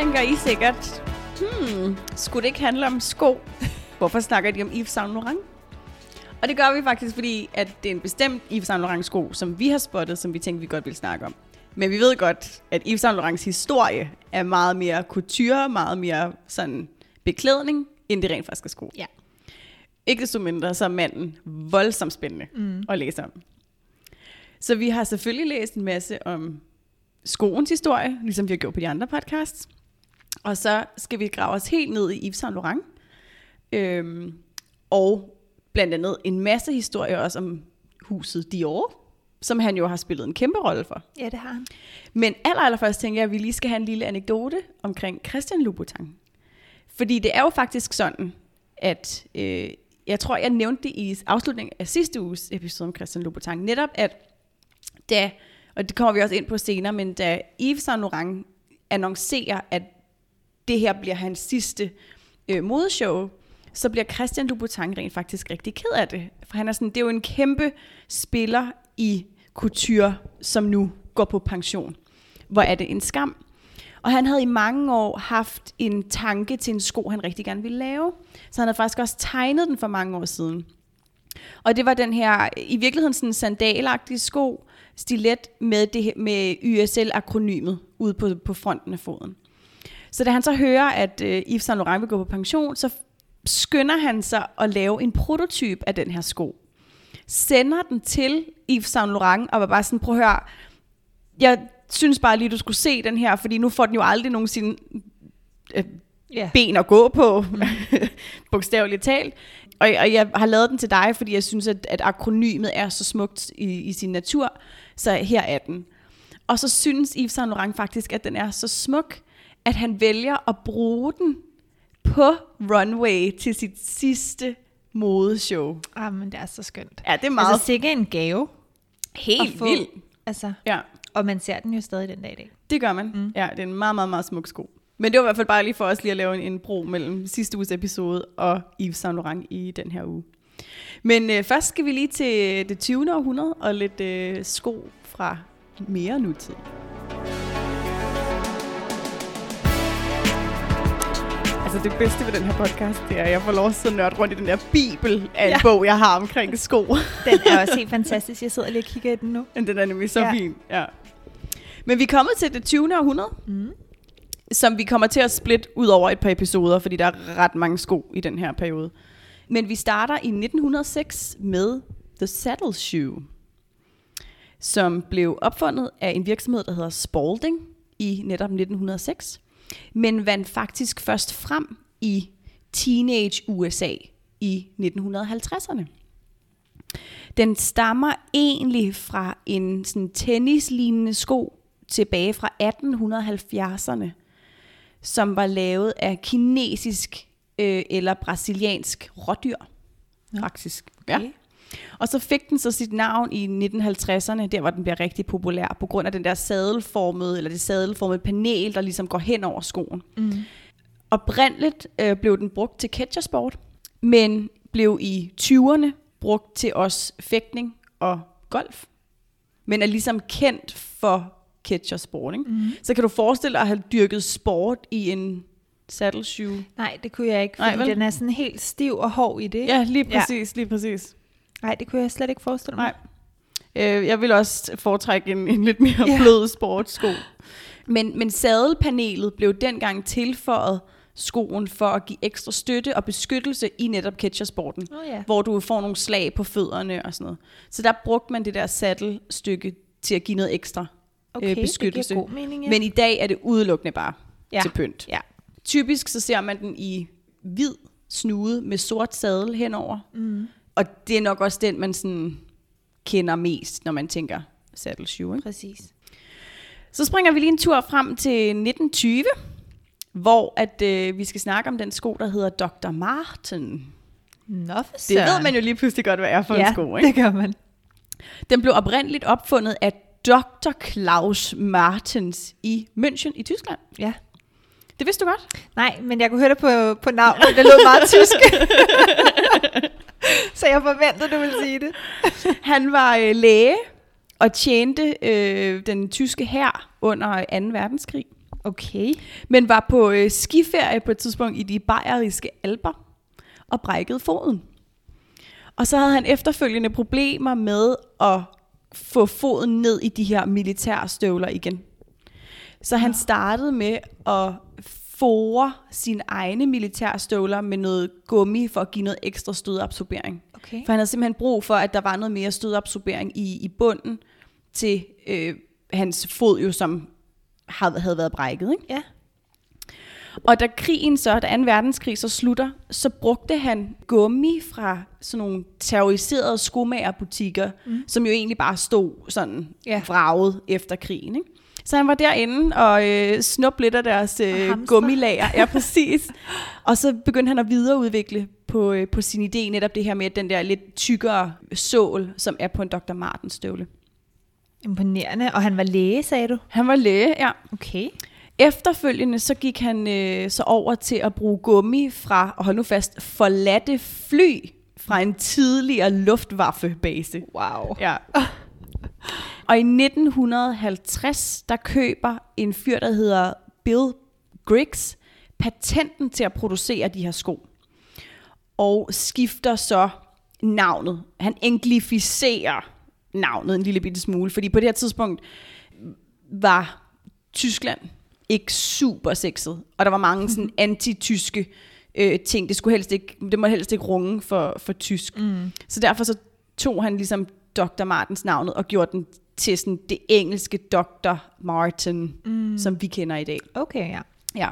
tænker I sikkert, hmm, skulle det ikke handle om sko? Hvorfor snakker de om Yves Saint Laurent? Og det gør vi faktisk, fordi at det er en bestemt Yves Saint Laurent sko, som vi har spottet, som vi tænkte, vi godt vil snakke om. Men vi ved godt, at Yves Saint Laurents historie er meget mere couture, meget mere sådan beklædning, end det rent faktisk er sko. Ja. Ikke desto mindre, så er manden voldsomt spændende mm. at læse om. Så vi har selvfølgelig læst en masse om skoens historie, ligesom vi har gjort på de andre podcasts. Og så skal vi grave os helt ned i Yves Saint Laurent. Øhm, og blandt andet en masse historier også om huset Dior, som han jo har spillet en kæmpe rolle for. Ja, det har han. Men aller, aller først tænker jeg, at vi lige skal have en lille anekdote omkring Christian Louboutin. Fordi det er jo faktisk sådan, at øh, jeg tror, jeg nævnte det i afslutningen af sidste uges episode om Christian Louboutin. Netop at da, og det kommer vi også ind på senere, men da Yves Saint Laurent annoncerer, at det her bliver hans sidste øh, modeshow, så bliver Christian Louboutin rent faktisk rigtig ked af det. For han er sådan, det er jo en kæmpe spiller i couture, som nu går på pension. Hvor er det en skam. Og han havde i mange år haft en tanke til en sko, han rigtig gerne ville lave. Så han havde faktisk også tegnet den for mange år siden. Og det var den her, i virkeligheden sådan en sandalagtig sko, stilet med, det, med YSL-akronymet ude på, på fronten af foden. Så da han så hører, at øh, Yves Saint Laurent vil gå på pension, så skynder han sig at lave en prototyp af den her sko. Sender den til Yves Saint Laurent og var bare sådan, prøv at høre, jeg synes bare lige, du skulle se den her, fordi nu får den jo aldrig nogensinde øh, Ja. ben at gå på, bogstaveligt talt. Og, og jeg har lavet den til dig, fordi jeg synes, at, at akronymet er så smukt i, i sin natur. Så her er den. Og så synes Yves Saint Laurent faktisk, at den er så smuk, at han vælger at bruge den på runway til sit sidste modeshow. Ah, men det er så skønt. Ja, det er meget Altså sikke en gave. helt få. vildt. Altså, Ja, og man ser den jo stadig den dag i dag. det gør man. Mm. Ja, det er en meget, meget, meget smuk sko. Men det var i hvert fald bare lige for os lige at lave en, en bro mellem sidste uges episode og Yves Saint Laurent i den her uge. Men øh, først skal vi lige til det 20. århundrede og lidt øh, sko fra mere nutid. Altså det bedste ved den her podcast, det er, at jeg får lov at sidde nørde rundt i den der bibel af en Ja. bog, jeg har omkring sko. Den er også helt fantastisk. Jeg sidder lige og kigger i den nu. Den er nemlig så ja. fin. Ja. Men vi er kommet til det 20. århundrede, Mm. som vi kommer til at splitte ud over et par episoder, fordi der er ret mange sko i den her periode. Men vi starter i 1906 med The Saddle Shoe, som blev opfundet af en virksomhed, der hedder Spalding i netop 1906, men vandt faktisk først frem i teenage USA i 1950'erne. Den stammer egentlig fra en sådan tennislignende sko tilbage fra 1870'erne, som var lavet af kinesisk øh, eller brasiliansk rådyr, Nå. faktisk. Ja. Okay. Og så fik den så sit navn i 1950'erne, der hvor den bliver rigtig populær, på grund af den der sadelformede, eller det sadelformede panel, der ligesom går hen over skoen. Mm. Oprindeligt øh, blev den brugt til catchersport, men blev i 20'erne brugt til også fægtning og golf. Men er ligesom kendt for catchersport. Ikke? Mm. Så kan du forestille dig at have dyrket sport i en saddle shoe? Nej, det kunne jeg ikke, Nej, fordi vel? den er sådan helt stiv og hård i det. Ja, lige Ja. præcis, lige præcis. Nej, det kunne jeg slet ikke forestille mig. Nej. Øh, jeg vil også foretrække en, en lidt mere Ja. blød sportssko. Men, men sadelpanelet blev dengang tilføjet skoen for at give ekstra støtte og beskyttelse i netop catchersporten, Oh, ja. hvor du får nogle slag på fødderne og sådan noget. Så der brugte man det der sadelstykke til at give noget ekstra Okay, beskyttelse. det god mening, ja. Men i dag er det udelukkende bare ja. til pynt. Ja. Typisk så ser man den i hvid snude med sort sadel henover. Mm. Og det er nok også den, man sådan kender mest, når man tænker saddle shoe. Ikke? Præcis. Så springer vi lige en tur frem til 1920, hvor at, øh, vi skal snakke om den sko, der hedder Dr. Marten. Nå, for Det ved man jo lige pludselig godt, hvad er for ja, en sko. Ikke? det gør man. Den blev oprindeligt opfundet af Dr. Klaus Martens i München i Tyskland. Ja. Det vidste du godt? Nej, men jeg kunne høre det på, på navnet. Det lød meget tysk. Så jeg forventede, du ville sige det. Han var øh, læge og tjente øh, den tyske hær under 2. verdenskrig. Okay. men var på øh, skiferie på et tidspunkt i de bayeriske alper og brækkede foden. Og så havde han efterfølgende problemer med at få foden ned i de her militærstøvler igen. Så han startede med at fore sine egne militærstøvler med noget gummi for at give noget ekstra stødabsorbering. Okay. For han havde simpelthen brug for, at der var noget mere stødabsorbering i, i bunden til øh, hans fod, jo, som havde, havde været brækket. Ikke? Ja. Og da krigen så, da 2. verdenskrig så slutter, så brugte han gummi fra sådan nogle terroriserede skomagerbutikker, mm. som jo egentlig bare stod sådan Ja. vraget efter krigen. Ikke? Så han var derinde og øh, snup lidt af deres øh, gummilager. Ja, præcis. og så begyndte han at videreudvikle på, øh, på sin idé netop det her med den der lidt tykkere sål, som er på en Dr. Martens støvle. Imponerende. Og han var læge, sagde du? Han var læge, ja. Okay. Efterfølgende så gik han øh, så over til at bruge gummi fra, og hold nu fast, forladte fly fra en tidligere luftwaffebase. Wow. Ja. Og i 1950, der køber en fyr, der hedder Bill Griggs, patenten til at producere de her sko. Og skifter så navnet. Han englificerer navnet en lille bitte smule, fordi på det her tidspunkt var Tyskland ikke super sexet, og der var mange sådan anti-tyske øh, ting. Det, skulle helst ikke, det må helst ikke runge for, for tysk. Mm. Så derfor så tog han ligesom Dr. Martens navnet og gjorde den til sådan det engelske Dr. Martin, mm. som vi kender i dag. Okay, ja. Ja.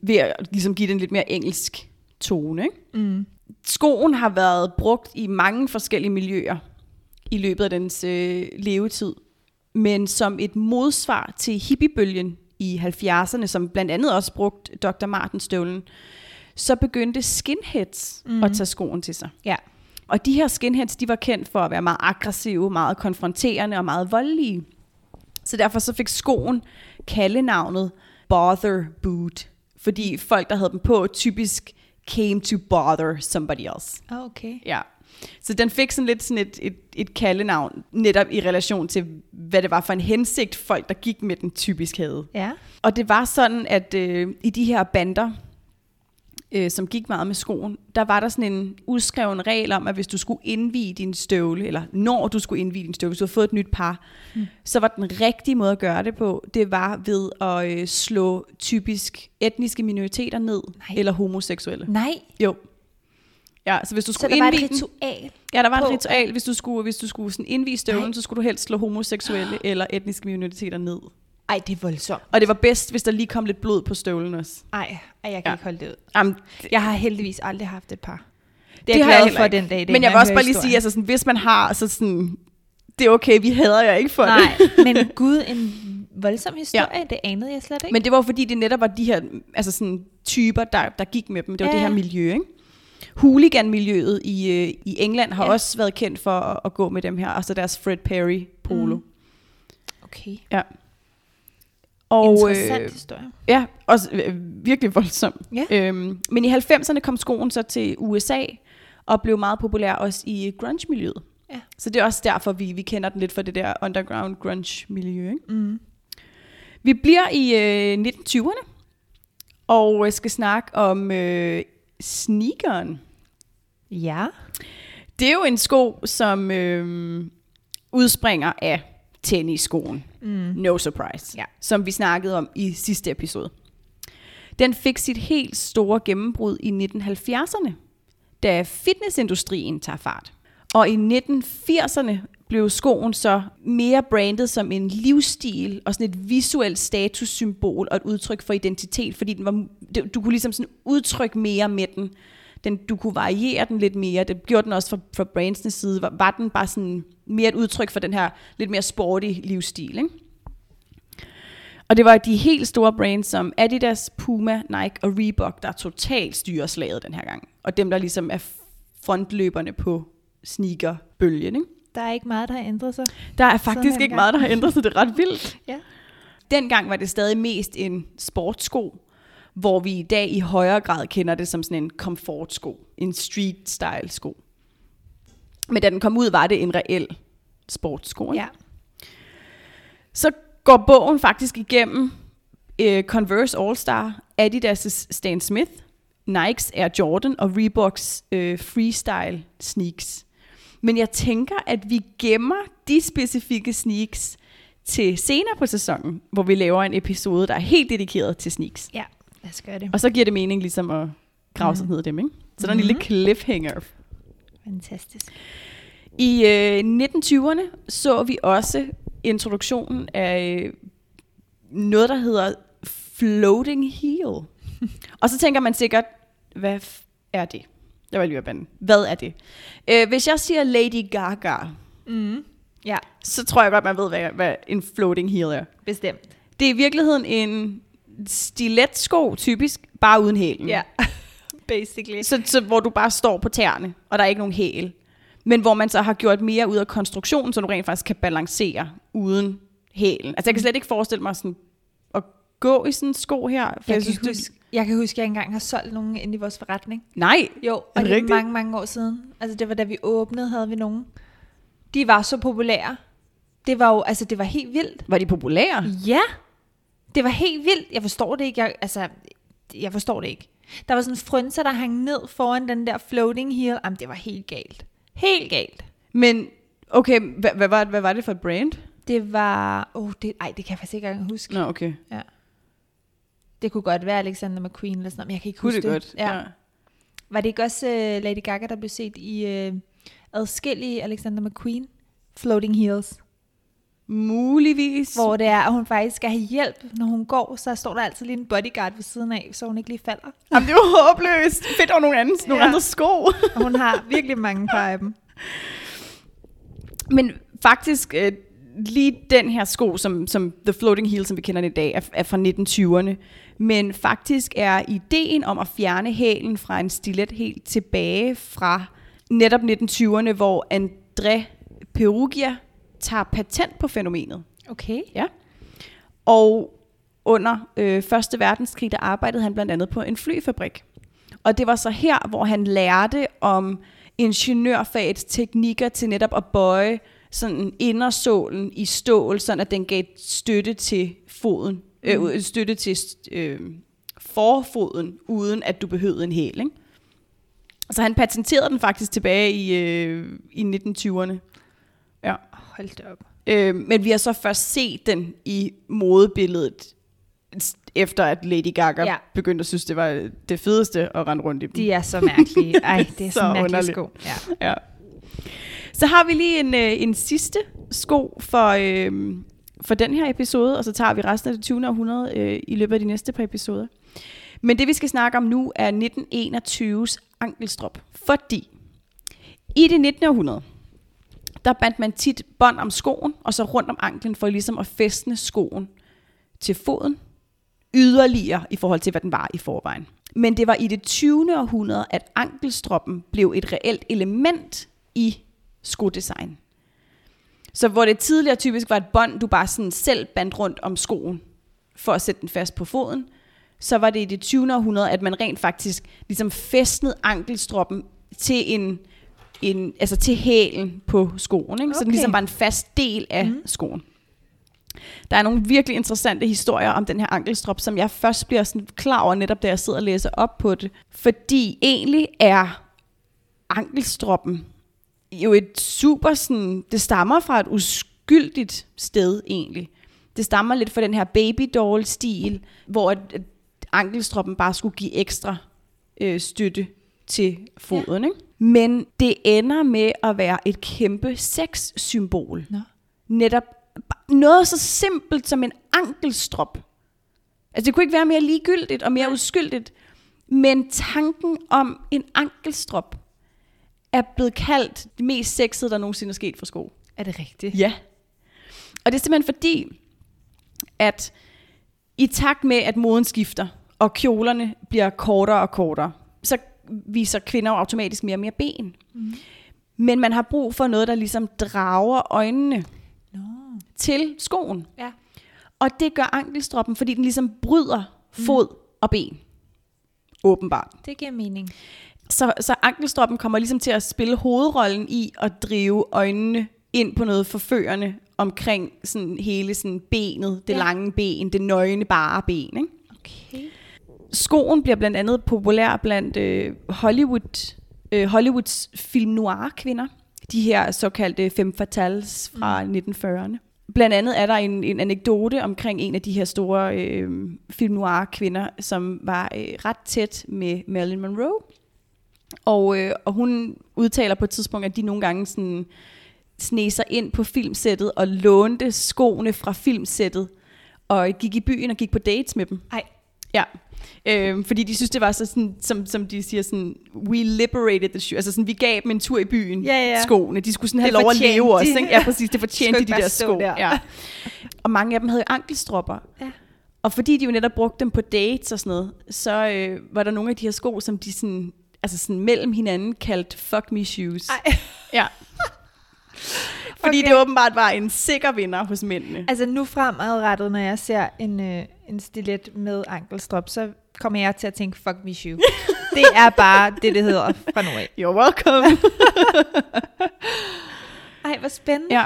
Ved at ligesom give den lidt mere engelsk tone. Ikke? Mm. Skoen har været brugt i mange forskellige miljøer i løbet af dens øh, levetid. Men som et modsvar til hippiebølgen i 70'erne, som blandt andet også brugte Dr. Martens støvlen, så begyndte skinheads mm. at tage skoen til sig. Ja. Og de her skinheads, de var kendt for at være meget aggressive, meget konfronterende og meget voldelige. Så derfor så fik skoen kaldenavnet Bother Boot. Fordi folk, der havde dem på, typisk came to bother somebody else. Okay. Ja. Så den fik sådan lidt sådan et, et, et kaldenavn, netop i relation til, hvad det var for en hensigt, folk, der gik med den, typisk havde. Ja. Og det var sådan, at øh, i de her bander, øh, som gik meget med skoen, der var der sådan en udskreven regel om, at hvis du skulle indvige din støvle, eller når du skulle indvige din støvle, hvis du havde fået et nyt par, mm. så var den rigtige måde at gøre det på, det var ved at øh, slå typisk etniske minoriteter ned, Nej. eller homoseksuelle. Nej. Jo. Ja, så hvis du Så skulle der var et indvige den, ritual. Ja, der var på- et ritual. Hvis du skulle, hvis du skulle sådan indvige støvlen, Nej. så skulle du helst slå homoseksuelle eller etniske minoriteter ned. Ej, det er voldsomt. Og det var bedst, hvis der lige kom lidt blod på støvlen også. Ej, ej jeg kan Ja. ikke holde det ud. Jamen, Jeg har heldigvis aldrig haft et par. Det er det jeg har jeg glad heller for ikke. den dag. dag, Men jeg vil også bare lige sige, altså sådan, hvis man har, så sådan, det er okay, vi hader jer ikke for det. Nej, men gud, en voldsom historie, ja. det anede jeg slet ikke. Men det var fordi, det netop var de her altså sådan, typer, der, der gik med dem. Det var Ja, det her miljø, ikke? Hooligan-miljøet i, øh, i England har Ja. ja. også været kendt for at, at gå med dem her, og så deres Fred Perry polo. Mm. okay. Ja. Og, Interessant øh, historie. Ja, også øh, virkelig voldsom. Ja. Øhm, men i 90'erne kom skoen så til USA, og blev meget populær også i grunge-miljøet. Ja. Så det er også derfor, vi, vi kender den lidt for det der underground grunge-miljø. Ikke? Mm. Vi bliver i øh, 1920'erne, og øh, skal snakke om øh, sneakeren. Ja. Det er jo en sko, som øh, udspringer af tennisskoen. Mm. No surprise. Ja. Som vi snakkede om i sidste episode. Den fik sit helt store gennembrud i 1970'erne, da fitnessindustrien tager fart. Og i 1980'erne blev skoen så mere brandet som en livsstil og sådan et visuelt statussymbol og et udtryk for identitet, fordi den var, du, kunne ligesom sådan udtrykke mere med den. Den. Du kunne variere den lidt mere. Det gjorde den også fra, fra brandsenes side. Var, var den bare sådan mere et udtryk for den her lidt mere sporty livsstil, ikke? Og det var de helt store brands som Adidas, Puma, Nike og Reebok, der totalt styrer slaget den her gang. Og dem, der ligesom er frontløberne på sneakerbølgen. Ikke? Der er ikke meget, der har ændret sig. Der er faktisk ikke meget, der har ændret sig. Det er ret vildt. Ja. Dengang var det stadig mest en sportsko, hvor vi i dag i højere grad kender det som sådan en komfortsko. En street-style sko. Men da den kom ud, var det en reel sportssko. Ikke? ja. så går bogen faktisk igennem øh, Converse All-Star, Adidas' Stan Smith, Nikes Air Jordan og Reeboks øh, Freestyle sneaks. Men jeg tænker, at vi gemmer de specifikke sneaks til senere på sæsonen, hvor vi laver en episode, der er helt dedikeret til sneaks. Ja, lad os gøre det. Og så giver det mening ligesom at grave sig ned i dem, ikke? Så der er en lille cliffhanger. Fantastisk. I øh, 1920'erne så vi også introduktionen af øh, noget, der hedder floating heel. og så tænker man sikkert, hvad er det? Jeg var lige ved at bande. Hvad er det? Øh, hvis jeg siger Lady Gaga, Mm. Ja, så tror jeg godt, man ved, hvad, hvad en floating heel er. bestemt. Det er i virkeligheden en stiletsko, typisk, bare uden hælen. Ja, basically. Så, så hvor du bare står på tæerne, og der er ikke nogen hæl. Men hvor man så har gjort mere ud af konstruktionen, så du rent faktisk kan balancere uden hælen. Altså jeg kan slet ikke forestille mig sådan at gå i sådan en sko her. For Jeg, jeg, kan synes, huske, jeg kan huske, at jeg engang har solgt nogen ind i vores forretning. det, nej, Jo, og det det er mange, mange år siden. Altså det var da vi åbnede, havde vi nogen. De var så populære. Det var jo, altså det var helt vildt. var de populære? Ja, det var helt vildt. Jeg forstår det ikke. Jeg, altså, jeg forstår det ikke. Der var sådan en frynser, der hang ned foran den der floating heel. Jamen, det var helt galt. Helt galt. Men okay, hvad, hvad, var, hvad var det for et brand? Det var... Åh, oh, det, ej, det kan jeg faktisk ikke engang huske. Nå, okay. Ja. Det kunne godt være Alexander McQueen eller sådan noget, men jeg kan ikke Kunne huske det godt? Ja. Var det ikke også uh, Lady Gaga, der blev set i uh, adskillige Alexander McQueen floating heels? Muligvis. Hvor det er, at hun faktisk skal have hjælp, når hun går, så står der altid lige en bodyguard ved siden af, så hun ikke lige falder. Jamen, det var håbløst. Fedt over nogle andre, nogle Ja. andre sko. Og hun har virkelig mange par af dem. Men faktisk, øh, lige den her sko, som, som The Floating Heel, som vi kender den i dag, er, er fra 1920'erne. Men faktisk er ideen om at fjerne hælen fra en stilet helt tilbage fra netop 1920'erne, hvor André Perugia tager patent på fænomenet. Okay. Ja. Og under øh, Første Verdenskrig, der arbejdede han blandt andet på en flyfabrik. Og det var så her, hvor han lærte om ingeniørfagets teknikker til netop at bøje sådan indersålen i stål, sådan at den gav støtte til foden, øh, støtte til øh, forfoden, uden at du behøvede en hæl. Ikke? Så han patenterede den faktisk tilbage i, øh, i 1920'erne. Ja. Hold da op. Øh, men vi har så først set den i modebilledet, efter at Lady Gaga ja. Begyndte at synes, det var det fedeste at rende rundt i dem. De er så mærkelige. Ej, det er så, Så mærkelige sko. Ja. Ja. Så har vi lige en, øh, en sidste sko for, øh, for den her episode, og så tager vi resten af det 20. århundrede øh, i løbet af de næste par episoder. Men det vi skal snakke om nu er 1921's ankelstrop, fordi i det 19. århundrede, der bandt man tit bånd om skoen, og så rundt om anklen for ligesom at fæstne skoen til foden, yderligere i forhold til, hvad den var i forvejen. Men det var i det 20. århundrede, at ankelstroppen blev et reelt element i skodesign. Så hvor det tidligere typisk var et bånd, du bare sådan selv bandt rundt om skoen, for at sætte den fast på foden, så var det i det 20. århundrede, at man rent faktisk ligesom fæstnede ankelstroppen til en, en altså til hælen på skoen, ikke? så den Okay. ligesom var en fast del af mm. skoen. Der er nogle virkelig interessante historier om den her ankelstrop, som jeg først bliver sådan klar over netop, da jeg sidder og læser op på det. Fordi egentlig er ankelstroppen jo et super sådan, det stammer fra et uskyldigt sted egentlig. Det stammer lidt fra den her baby doll stil, hvor ankelstroppen bare skulle give ekstra øh, støtte til foden. Ja. Ikke? Men det ender med at være et kæmpe sexsymbol. Nå. Netop noget så simpelt som en ankelstrop. Altså det kunne ikke være mere ligegyldigt og mere uskyldigt. Men tanken om en ankelstrop er blevet kaldt det mest sexede, der nogensinde er sket for sko. Er det rigtigt? Ja. Og det er simpelthen fordi, at i takt med, at moden skifter, og kjolerne bliver kortere og kortere, så viser kvinder jo automatisk mere og mere ben. Mm. Men man har brug for noget, der ligesom drager øjnene Nå. til skoen. Ja. Og det gør ankelstroppen, fordi den ligesom bryder fod og ben. Åbenbart. Det giver mening. Så, så ankelstroppen kommer ligesom til at spille hovedrollen i at drive øjnene ind på noget forførende omkring sådan hele sådan benet, det ja. lange ben, det nøgne bare ben. Ikke? Okay. Skoen bliver blandt andet populær blandt øh, Hollywood, øh, Hollywoods film noir kvinder. De her såkaldte femme fatales fra mm. 1940'erne. Blandt andet er der en, en anekdote omkring en af de her store øh, film noir kvinder, som var øh, ret tæt med Marilyn Monroe. Og, øh, og hun udtaler på et tidspunkt, at de nogle gange sådan sig ind på filmsættet og lånte skoene fra filmsættet og gik i byen og gik på dates med dem. Ej, Ja, øhm, fordi de synes, det var så sådan, som, som de siger, sådan, we liberated the shoe. Altså sådan, vi gav dem en tur i byen, Ja, ja. skoene. De skulle sådan have Det lov at leve de. Ikke? Ja, præcis, det fortjente de, de der sko. der. Ja. Og mange af dem havde ankelstropper. Ja. Og fordi de jo netop brugte dem på dates og sådan noget, så øh, var der nogle af de her sko, som de sådan, altså sådan mellem hinanden kaldte fuck me shoes. Ej. Ja. Fordi Okay. det åbenbart var en sikker vinder hos mændene. Altså nu fremadrettet, når jeg ser en, øh, en stilet med ankelstrop, så kommer jeg til at tænke, fuck me shoe. det er bare det, det hedder fra nu af. You're welcome. Ej, hvor spændende. Ja.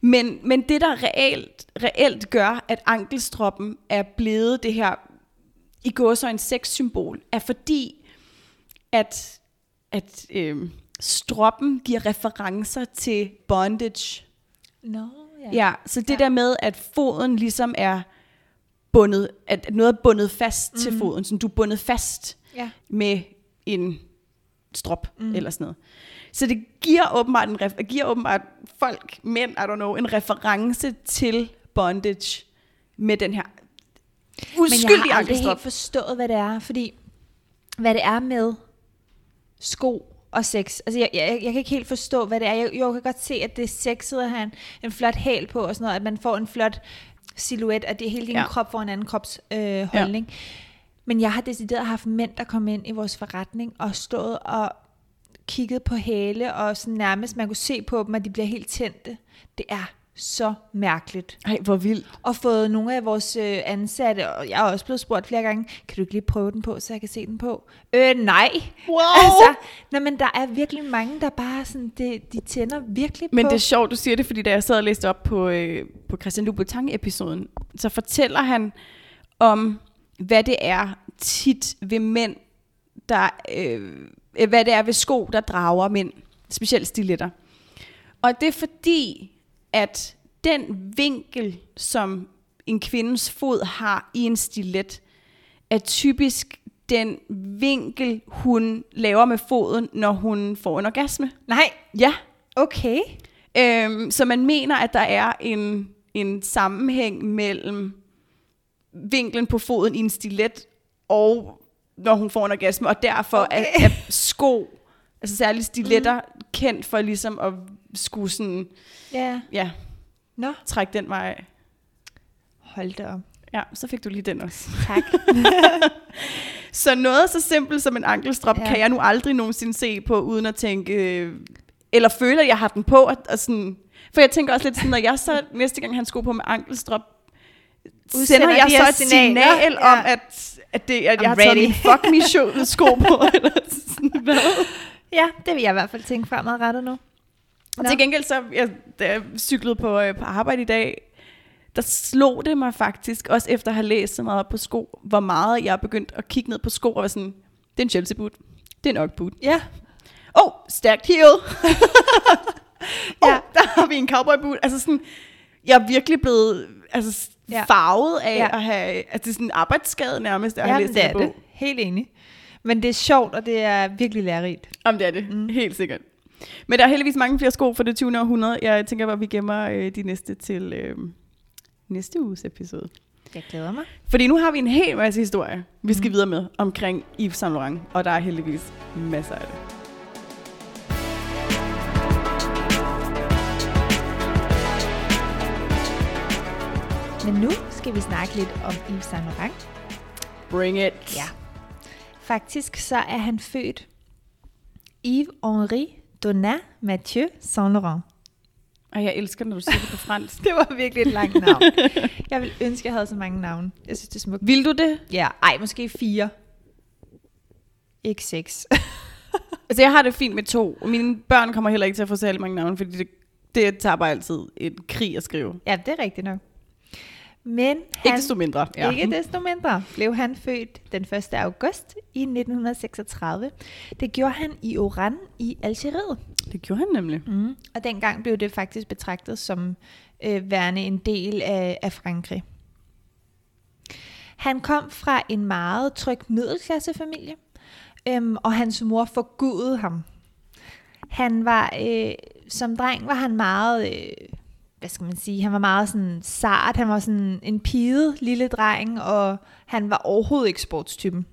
Men, men det, der reelt, reelt gør, at ankelstroppen er blevet det her, i går så en sexsymbol, er fordi, at, at øh, stroppen giver referencer til bondage. Nå, Ja, ja så det ja. der med, at foden ligesom er bundet, at noget er bundet fast mm. til foden, så du er bundet fast ja. med en strop mm. eller sådan noget. Så det giver åbenbart, en ref- giver åbenbart folk, mænd, I don't know, en reference til bondage med den her Men jeg uskyldige har aldrig helt forstået, hvad det er, fordi hvad det er med sko og sex. Altså, jeg, jeg, jeg kan ikke helt forstå, hvad det er. Jeg, jeg kan godt se, at det er sexet at have en, en flot hæl på og sådan noget, at man får en flot silhuet, at det hele din ja. Krop får en anden krops øh, holdning. Ja. Men jeg har decideret haft mænd, der kom ind i vores forretning og stået og kigget på hæle, og sådan nærmest man kunne se på dem, at de bliver helt tændte. Det er så mærkeligt Ej, hvor vildt. og fået nogle af vores øh, ansatte, og jeg er også blevet spurgt flere gange, kan du ikke lige prøve den på, så jeg kan se den på? Øh, nej. Wow! Altså, nej, men der er virkelig mange, der bare sådan, det, de tænder virkelig Men på. det er sjovt, du siger det, fordi da jeg sad og læste op på, øh, på Christian Louboutin-episoden, så fortæller han om, hvad det er tit ved mænd, der, øh, øh, hvad det er ved sko, der drager mænd, specielt stiletter. Og det er fordi, at den vinkel, som en kvindes fod har i en stilet, er typisk den vinkel, hun laver med foden, når hun får en orgasme. Nej, Ja, okay. Øhm, så man mener, at der er en, en sammenhæng mellem vinklen på foden i en stilet, og når hun får en orgasme, og derfor okay. Er, er sko, altså særligt stiletter, mm. kendt for ligesom at skulle sådan, Ja. ja, Nå, trække den vej. hold da op. Ja, så fik du lige den også. Tak. Så noget så simpelt som en ankelstrop, Ja. kan jeg nu aldrig nogensinde se på, uden at tænke, eller føle, at jeg har den på. Og, og sådan, for jeg tænker også lidt sådan, når jeg så næste gang han sko på med ankelstrop, Udsender sender jeg så et signaler? signal Ja. om, at, at, det, at jeg har taget ready. min fuck me show sko på, eller sådan hvad. ja, det vil jeg i hvert fald tænke fremadrettet nu. Og til gengæld så, jeg, da jeg cyklede på, øh, på arbejde i dag, der slog det mig faktisk, også efter at have læst så meget op på sko, hvor meget jeg er begyndt at kigge ned på sko og være sådan, det er en Chelsea boot, det er en Ugg boot. Ja. Oh, stærkt heel. Ja. Oh, der har vi en cowboy boot. Altså sådan, jeg er virkelig blevet altså, Ja. farvet af Ja. at have, at det er sådan en arbejdsskade nærmest, at Ja, have læst det er det. Helt enig. Men det er sjovt, og det er virkelig lærerigt. Om det er det, mm. helt sikkert. Men der er heldigvis mange flere sko for det 20. århundrede. Jeg tænker, at vi gemmer øh, de næste til øh, næste uges episode. Jeg glæder mig. Fordi nu har vi en hel masse historie, vi skal Mhm. videre med omkring Yves Saint Laurent, og der er heldigvis masser af det. Men nu skal vi snakke lidt om Yves Saint Laurent. Bring it. Ja. Faktisk så er han født Yves-Henri Donat Mathieu Saint Laurent. Og jeg elsker, når du siger det på fransk. Det var virkelig et langt navn. jeg vil ønske, jeg havde så mange navne. Jeg synes, det er smukt. Vil du det? Ja, ej, måske fire. Ikke seks. Altså, jeg har det fint med to. Og mine børn kommer heller ikke til at få særlig mange navne, fordi det Det tager bare altid et krig at skrive. Ja, det er rigtigt nok. Men Ikke han, desto mindre. ja. ikke desto mindre blev han født den 1. august i 1936. Det gjorde han i Oran i Algeriet. Det gjorde han nemlig. Mm. Og dengang blev det faktisk betragtet som øh, værende en del af, af Frankrig. Han kom fra en meget tryg middelklassefamilie, øhm, og hans mor forgudede ham. Han var, øh, som dreng var han meget, øh, hvad skal man sige, han var meget sådan sart, han var sådan en pide lille dreng, og han var overhovedet ikke sportstypen.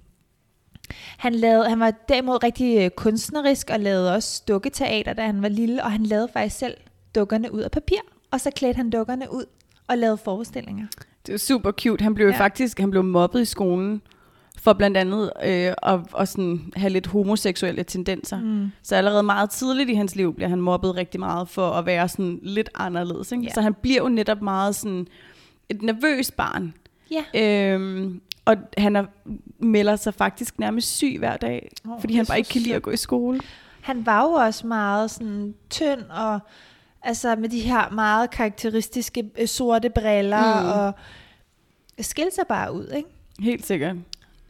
Han, lavede, han var derimod rigtig øh, kunstnerisk og lavede også dukketeater, da han var lille, og han lavede faktisk selv dukkerne ud af papir, og så klædte han dukkerne ud og lavede forestillinger. Det var super cute. Han blev. Ja. faktisk han blev mobbet i skolen for blandt andet øh, at, at sådan have lidt homoseksuelle tendenser. Mm. Så allerede meget tidligt i hans liv bliver han mobbet rigtig meget for at være sådan lidt anderledes. Ikke? Ja. Så han bliver jo netop meget sådan et nervøs barn. Ja. Øhm, og han er, melder sig faktisk nærmest syg hver dag, oh, fordi han bare ikke kan lide at gå i skole. Han var jo også meget sådan tynd og altså med de her meget karakteristiske øh, sorte briller mm. og skilte sig bare ud, ikke? Helt sikkert.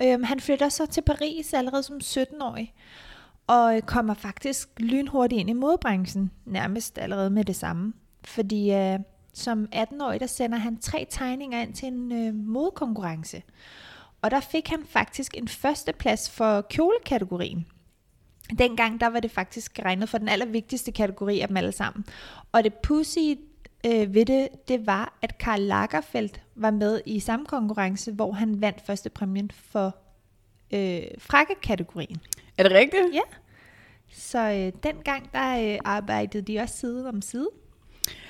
Øhm, han flytter så til Paris allerede som 17-årig, og øh, kommer faktisk lynhurtigt ind i modebranchen, nærmest allerede med det samme. Fordi øh, som 18-årig, der sender han tre tegninger ind til en øh, modekonkurrence. Og der fik han faktisk en førsteplads for kjolekategorien. Dengang der var det faktisk regnet for den allervigtigste kategori af dem alle sammen. Og det pussy øh, ved det, det var, at Karl Lagerfeldt var med i samme konkurrence, hvor han vandt første præmien for øh, frakkekategorien. Er det rigtigt? Ja. Så øh, dengang, der øh, arbejdede de også side om side.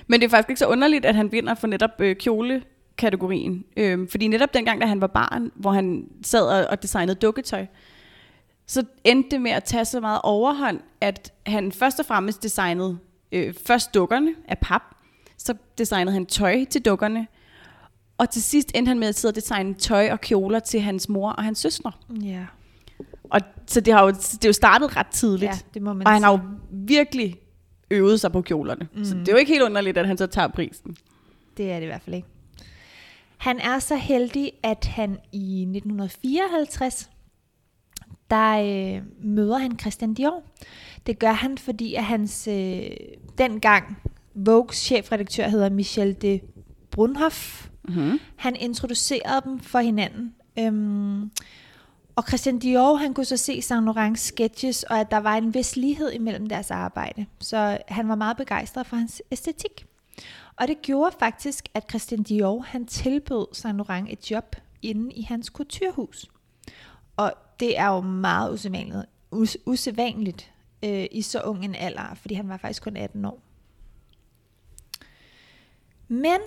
Men det er faktisk ikke så underligt, at han vinder for netop øh, kjole-kategorien. Øhm, fordi netop dengang, da han var barn, hvor han sad og, og designede dukketøj, så endte det med at tage så meget overhånd, at han først og fremmest designede øh, først dukkerne af pap, så designede han tøj til dukkerne, og til sidst endte han med at sidde og designe tøj og kjoler til hans mor og hans søstre. Ja, Og så det har jo, det er jo startet ret tidligt. ja det må man og han har jo virkelig øvet sig på kjolerne. Mm. Så det er jo ikke helt underligt, at han så tager prisen. Det er det i hvert fald ikke. Han er så heldig, at han i 1954, der øh, møder han Christian Dior. Det gør han, fordi at hans øh, dengang Vogues chefredaktør hedder Michel de Brunhoff. Mm-hmm. Han introducerede dem for hinanden. Øhm, og Christian Dior, han kunne så se Saint Laurent's sketches, og at der var en vis lighed imellem deres arbejde. Så han var meget begejstret for hans æstetik. Og det gjorde faktisk, at Christian Dior, han tilbød Saint Laurent et job inde i hans kulturhus. Og det er jo meget usædvanligt, us- usædvanligt øh, i så ung en alder, fordi han var faktisk kun 18 år. Men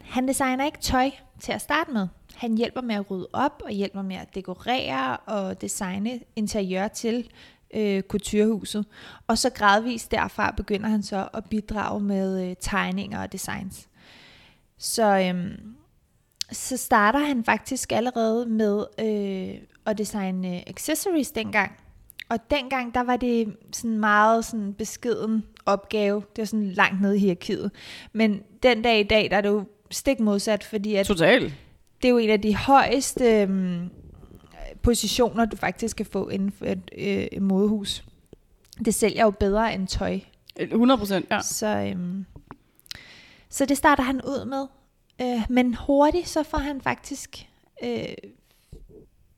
han designer ikke tøj til at starte med. Han hjælper med at rydde op og hjælper med at dekorere og designe interiør til øh, kulturhuset. Og så gradvist derfra begynder han så at bidrage med øh, tegninger og designs. Så, øhm, så starter han faktisk allerede med øh, at designe accessories dengang. Og dengang, der var det sådan meget sådan beskeden opgave. Det var sådan langt nede i hierarkiet. Men den dag i dag, der er det jo stik modsat, fordi at Totalt. det er jo en af de højeste øhm, positioner, du faktisk kan få inden for et øh, et modehus. Det sælger jo bedre end tøj. 100 procent, ja. Så, øhm, så det starter han ud med. Øh, men hurtigt så får han faktisk øh,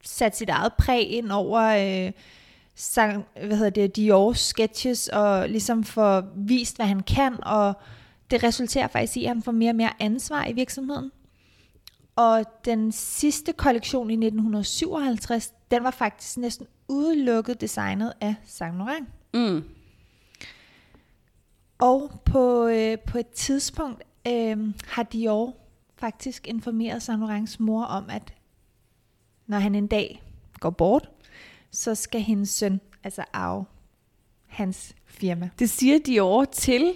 sat sit eget præg ind over øh, sang, hvad hedder det, Dior's sketches, og ligesom får vist, hvad han kan, og det resulterer faktisk i, at han får mere og mere ansvar i virksomheden. Og den sidste kollektion i 1957, den var faktisk næsten udelukket designet af Saint Laurent. Mm. Og på, øh, på et tidspunkt øh, har Dior faktisk informeret Saint Laurents mor om, at når han en dag går bort, så skal hendes søn altså arve hans firma. Det siger de over til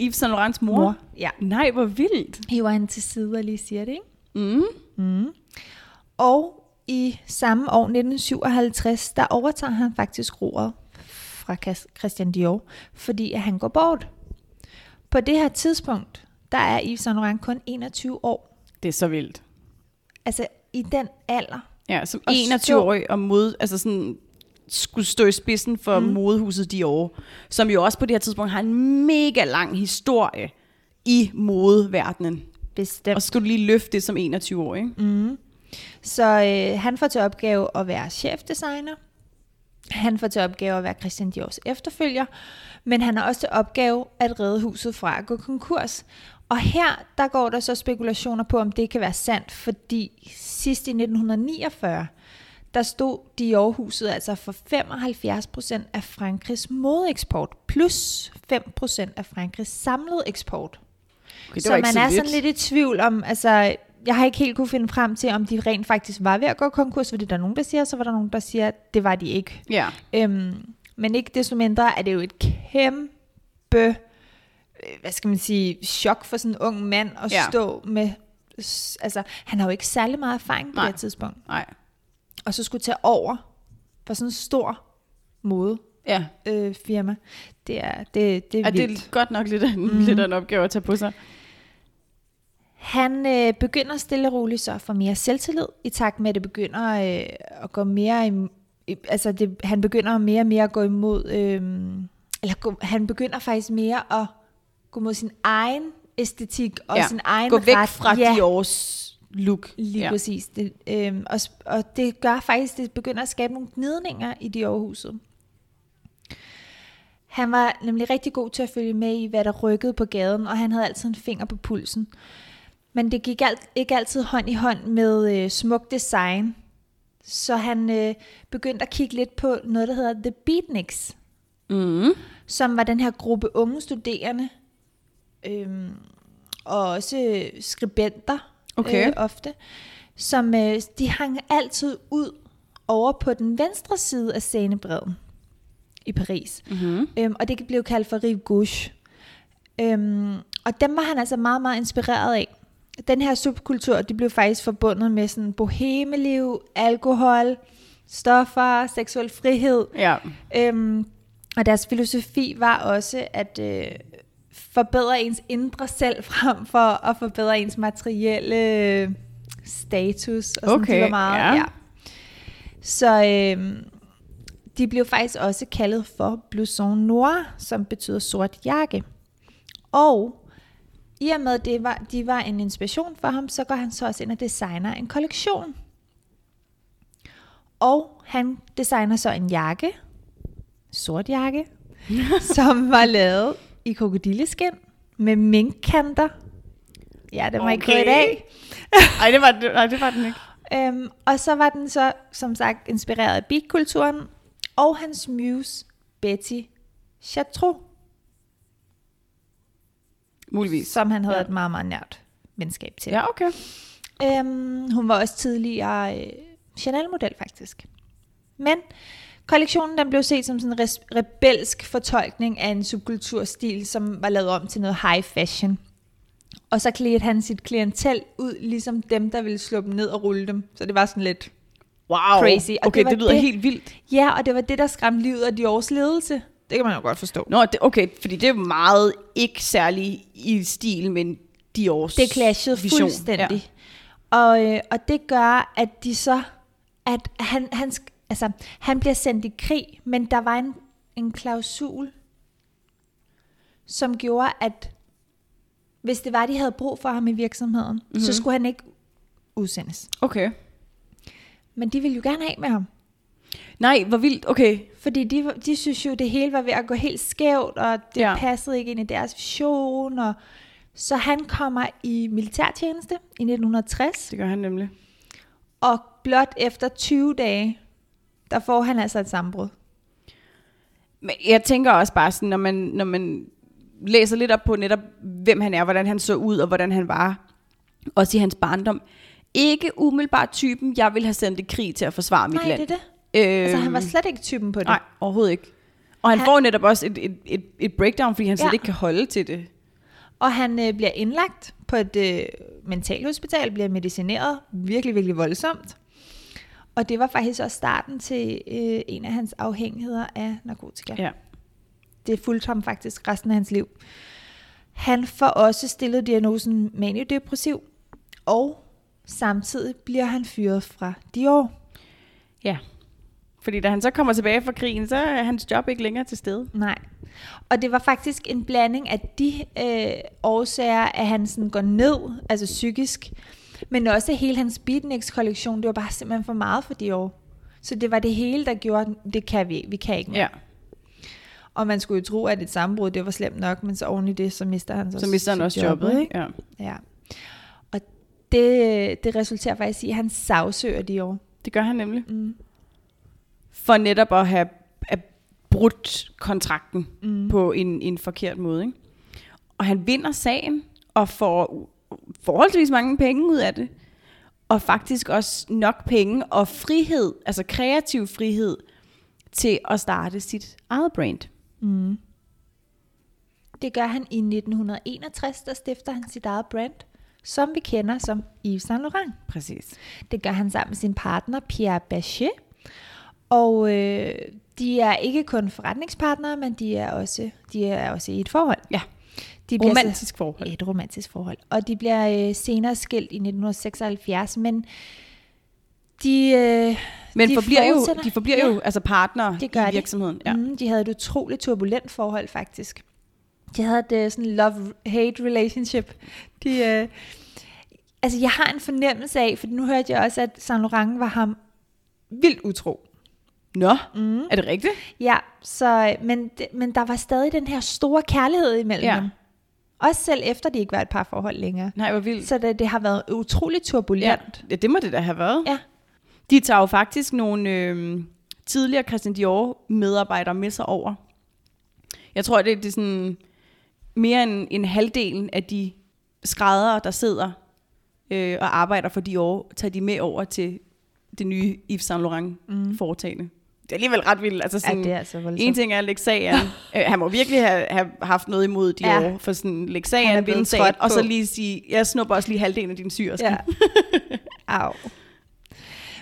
Yves Saint Laurents mor. mor. Ja. Nej, hvor vildt. Hiver han til side og lige siger det, ikke? Mm. Mm. Og i samme år, 1957, der overtager han faktisk roret fra Christian Dior, fordi at han går bort. På det her tidspunkt, der er Yves Saint Laurent kun 21 år. Det er så vildt. Altså i den alder. Ja, som Og 21-årig og mod, altså sådan, skulle stå i spidsen for mm. modehuset Dior, som jo også på det her tidspunkt har en mega lang historie i modeverdenen. Bestemt. Og skulle lige løfte det som 21-årig, ikke? Mm. Så øh, han får til opgave at være chefdesigner. Han får til opgave at være Christian Diors efterfølger. Men han har også til opgave at redde huset fra at gå konkurs. Og her, der går der så spekulationer på, om det kan være sandt, fordi sidst i 1949, der stod Dior-huset altså for 75% af Frankrigs modeeksport, plus 5% af Frankrigs samlede eksport. Okay, så man så er lidt. sådan lidt i tvivl om, altså, jeg har ikke helt kunne finde frem til, om de rent faktisk var ved at gå konkurs, fordi der er nogen, der siger, så var der nogen, der siger, at det var de ikke. Ja. Øhm, men ikke desto mindre er det jo et kæmpe, hvad skal man sige, chok for sådan en ung mand at Ja. stå med, altså, han har jo ikke særlig meget erfaring på Nej. det tidspunkt, Nej. og så skulle tage over for sådan en stor mode Ja. øh, firma. Det er, det, det er Er vildt. det er godt nok lidt mm. lidt af en opgave at tage på sig? Han øh, begynder stille og roligt så at få mere selvtillid, i takt med, at det begynder øh, at gå mere im- i, altså det, han begynder mere og mere at gå imod, øh, eller gå, han begynder faktisk mere at gå mod sin egen æstetik og Ja. sin egen Gå væk ret. fra ja, Diors look. Lige ja. præcis. Det, øh, og, og det gør faktisk, det begynder at skabe nogle gnidninger i Dior-huset. Han var nemlig rigtig god til at følge med i, hvad der rykkede på gaden, og han havde altid en finger på pulsen. Men det gik alt, ikke altid hånd i hånd med øh, smuk design. Så han øh, begyndte at kigge lidt på noget, der hedder The Beatniks, Mm. som var den her gruppe unge studerende, øhm, og også skribenter Okay. øh, ofte, som øh, de hang altid ud over på den venstre side af scenebredden i Paris. Mm-hmm. Øhm, og det blev kaldt for Rive Gauche. Øhm, og dem var han altså meget, meget inspireret af. Den her subkultur, de blev faktisk forbundet med sådan bohemeliv, alkohol, stoffer, seksuel frihed. Ja. Øhm, og deres filosofi var også at øh, forbedre ens indre selv frem for at forbedre ens materielle status. Og sådan, Okay, de var meget, ja. ja. Så øhm, de blev faktisk også kaldet for blouson noir, som betyder sort jakke. Og i og med, at det var, de var en inspiration for ham, så går han så også ind og designer en kollektion. Og han designer så en jakke, sort jakke, som var lavet i krokodilleskin med minkkanter. Ja, den var ikke Okay. gået af. Ej, det var, det, nej, det var den ikke. Øhm, og så var den så, som sagt, inspireret af beatkulturen, og hans muse, Betty Chateau, Muligvis. som han havde ja. et meget, meget nært venskab til. Ja, okay. Øhm, hun var også tidligere øh, Chanel-model, faktisk. Men kollektionen den blev set som sådan en res- rebelsk fortolkning af en subkulturstil, som var lavet om til noget high fashion. Og så klædte han sit klientel ud, ligesom dem, der ville slå dem ned og rulle dem. Så det var sådan lidt Wow. Crazy. Og Okay, det det, lyder det- helt vildt. Ja, og det var det, der skræmte livet af Diors ledelse. Det kan man jo godt forstå. Nå, det, okay, fordi det er meget ikke særlig i stil med Diors Det clashede vision. fuldstændig. Ja. Og, øh, og det gør, at de så, at han, han, altså, han bliver sendt i krig, men der var en, en klausul, som gjorde, at hvis det var, de havde brug for ham i virksomheden, mm-hmm. så skulle han ikke udsendes. Okay. Men de ville jo gerne af med ham. Nej, hvor vildt. Okay. Fordi de, de synes jo, det hele var ved at gå helt skævt, og det ja. passede ikke ind i deres vision. Og så han kommer i militærtjeneste i 1960, Det gør han nemlig. og blot efter 20 dage, der får han altså et sammenbrud. Men jeg tænker også bare sådan, når man, når man læser lidt op på netop, hvem han er, hvordan han så ud, og hvordan han var, også i hans barndom. Ikke umiddelbart typen, jeg vil have sendt i krig til at forsvare mit Nej, land. det er det. Øh, Altså, han var slet ikke typen på det. Nej, overhovedet ikke. Og han, han får netop også et, et, et, et breakdown, fordi han slet Ja. ikke kan holde til det. Og han øh, bliver indlagt på et øh, mentalhospital, bliver medicineret virkelig, virkelig voldsomt. Og det var faktisk også starten til øh, en af hans afhængigheder af narkotika. Ja. Det fulgte ham faktisk resten af hans liv. Han får også stillet diagnosen maniodepressiv, og samtidig bliver han fyret fra Dior. Ja. Fordi da han så kommer tilbage fra krigen, så er hans job ikke længere til stede. Nej. Og det var faktisk en blanding af de øh, årsager, at han sådan går ned, altså psykisk, men også hele hans beatniks-kollektion, det var bare simpelthen for meget for de år. Så det var det hele, der gjorde, det kan vi vi kan ikke mere. Ja. Og man skulle jo tro, at et sammenbrud, det var slemt nok, men så oven i det, så mister han så, Så mister han også jobbet, ikke? Ja. Ja. Og det, det resulterer faktisk i, at han sagsøger de år. Det gør han nemlig. Mm. For netop at have at brudt kontrakten Mm. på en, en forkert måde. Ikke? Og han vinder sagen og får forholdsvis mange penge ud af det. Og faktisk også nok penge og frihed, altså kreativ frihed, til at starte sit eget brand. Mm. Det gør han i 1961, der stifter han sit eget brand, som vi kender som Yves Saint Laurent. Præcis. Det gør han sammen med sin partner Pierre Bachet. Og øh, de er ikke kun forretningspartnere, men de er også, de er også i et forhold. Ja. De bliver så- Romantisk forhold. Et romantisk forhold. Og de bliver øh, senere skilt i 1976, men de, øh, Men de forbliver jo, de forbliver Ja. jo altså partnere Det gør i de. virksomheden. Ja. Mm, de havde et utroligt turbulent forhold, faktisk. De havde et øh, sådan love-hate relationship. De, øh, altså, jeg har en fornemmelse af, for nu hørte jeg også, at Saint Laurent var ham vildt utro. Nå, Mm. er det rigtigt? Ja, så, men, det- men der var stadig den her store kærlighed imellem Ja. dem. Også selv efter de ikke var et par forhold længere. Nej, hvor vildt. Så det, det har været utroligt turbulent. Ja, ja, det må det da have været. Ja. De tager jo faktisk nogle øh, tidligere Christian Dior medarbejdere med sig over. Jeg tror, det, det er sådan mere end en halvdelen af de skræddere, der sidder øh, og arbejder for Dior, tager de med over til det nye Yves Saint Laurent Mm. foretagende. Det er alligevel ret vildt. Altså Ja, sådan, det er altså voldsomt. en ting er Lexaen. øh, han må virkelig have, have haft noget imod Dior, Ja. ja. for sådan er Lexaen blevet vinde og så lige sige, jeg snupper også lige halvdelen af din syerske. Ja. Au.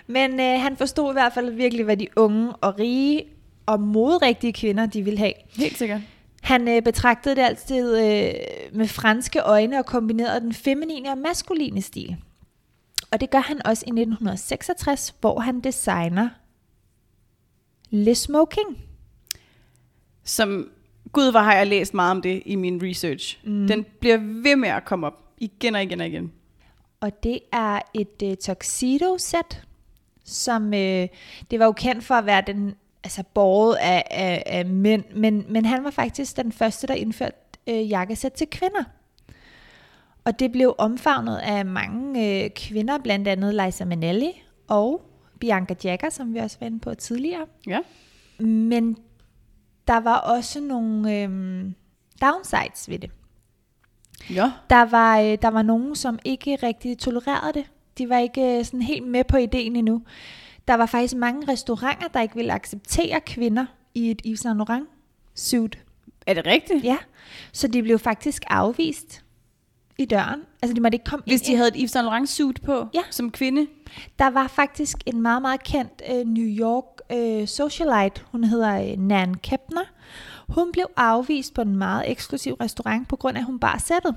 Men øh, han forstod i hvert fald virkelig, hvad de unge og rige og modrigtige kvinder, de ville have. Helt sikkert. Han øh, betragtede det altid øh, med franske øjne og kombinerede den feminine og maskuline stil. Og det gør han også i 1966, hvor han designer Le Smoking. Som, gud, hvor har jeg læst meget om det i min research. Mm. Den bliver ved med at komme op igen og igen og igen. Og det er et øh, tuxedo-sæt, som øh, det var jo kendt for at være den altså båret af, af, af mænd, men, men han var faktisk den første, der indførte øh, jakkesæt til kvinder. Og det blev omfavnet af mange øh, kvinder, blandt andet Liza Minnelli og Bianca Jagger, som vi også var inde på tidligere. Ja. Men der var også nogle øh, downsides ved det. Ja. Der var, øh, der var nogen, som ikke rigtig tolererede det. De var ikke øh, sådan helt med på ideen endnu. Der var faktisk mange restauranter, der ikke ville acceptere kvinder i et Yves Saint Laurent suit. Er det rigtigt? Ja, så de blev faktisk afvist i døren. Altså de måtte ikke komme Hvis ind. de havde et Yves Saint Laurent suit på Ja. som kvinde. Der var faktisk en meget, meget kendt øh, New York øh, socialite. Hun hedder øh, Nan Kepner. Hun blev afvist på en meget eksklusiv restaurant, på grund af, at hun bar sættet.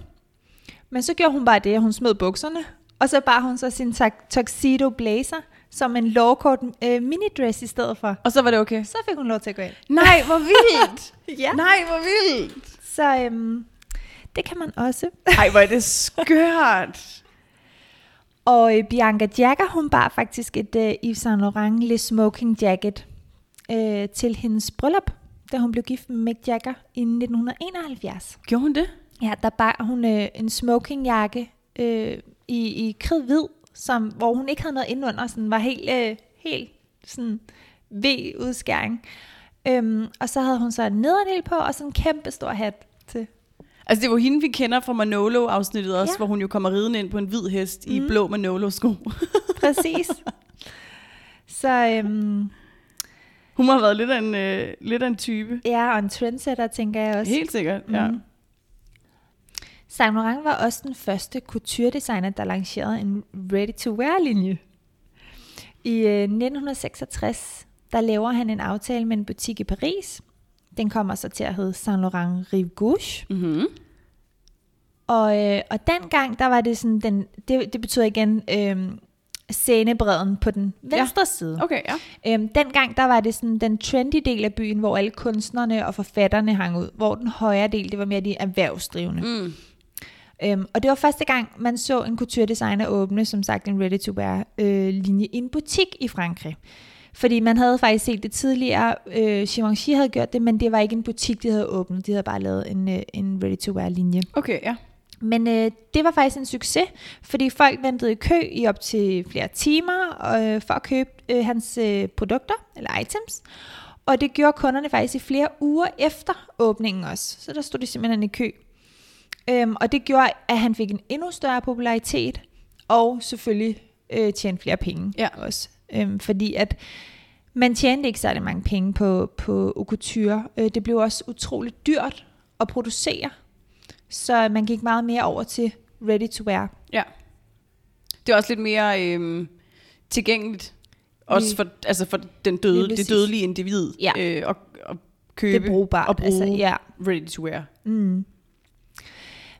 Men så gjorde hun bare det, at hun smed bukserne, og så bar hun så sin tu- tuxedo blazer som en lovkort øh, minidress i stedet for. Og så var det okay. Så fik hun lov til at gå ind. Nej, hvor vildt. Ja. Nej, hvor vildt. Så øhm, det kan man også. Ej, hvor er det skørt. Og øh, Bianca Jagger, hun bar faktisk et øh, Yves Saint Laurent Le Smoking Jacket øh, til hendes bryllup, da hun blev gift med Mick Jagger i 1971. Gjorde hun det? Ja, der bar hun øh, en smokingjakke øh, i, i kridhvid, som, hvor hun ikke havde noget indenunder, sådan var helt, øh, helt sådan V-udskæring. Øhm, og så havde hun så en nederdel på, og sådan en kæmpe stor hat til. Altså, det var hende, vi kender fra Manolo-afsnittet også, Ja. ja. hvor hun jo kommer ridende ind på en hvid hest mm. i blå Manolo-sko. Præcis. så øhm, Hun have været lidt af en, øh, lidt af en type. ja, og en trendsetter, tænker jeg også. Helt sikkert, ja. Mhm. Saint Laurent var også den første couture-designer, der lancerede en ready-to-wear-linje. I øh, 1966, der laver han en aftale med en butik i Paris. Den kommer så til at hedde Saint Laurent Rive Gauche. Mm-hmm. Og, øh, og dengang, der var det sådan, den, det, det betyder igen øh, scenebredden på den venstre ja. side. Okay, ja. Øhm, dengang der var det sådan den trendy del af byen, hvor alle kunstnerne og forfatterne hang ud, hvor den højre del, det var mere de erhvervsdrivende. Mm. Øhm, og det var første gang, man så en couture designer åbne, som sagt en ready-to-wear øh, linje i en butik i Frankrig. Fordi man havde faktisk set det tidligere, øh, Givenchy havde gjort det, men det var ikke en butik, de havde åbnet, de havde bare lavet en, øh, en ready-to-wear linje. Okay, ja. Men øh, det var faktisk en succes, fordi folk ventede i kø i op til flere timer øh, for at købe øh, hans øh, produkter eller items. Og det gjorde kunderne faktisk i flere uger efter åbningen også. Så der stod de simpelthen i kø. Øhm, og det gjorde, at han fik en endnu større popularitet, og selvfølgelig øh, tjente flere penge Ja. også. Øhm, fordi at man tjente ikke særlig mange penge på, på couture. Øh, det blev også utroligt dyrt at producere. Så man gik meget mere over til ready to wear. Ja. Det er også lidt mere øhm, tilgængeligt. Også Lige- for, altså for den døde, det dødelige individ. Ja. Øh, og, og Det købe er brugbart. og bruge Altså, ja. ready to wear. Mm.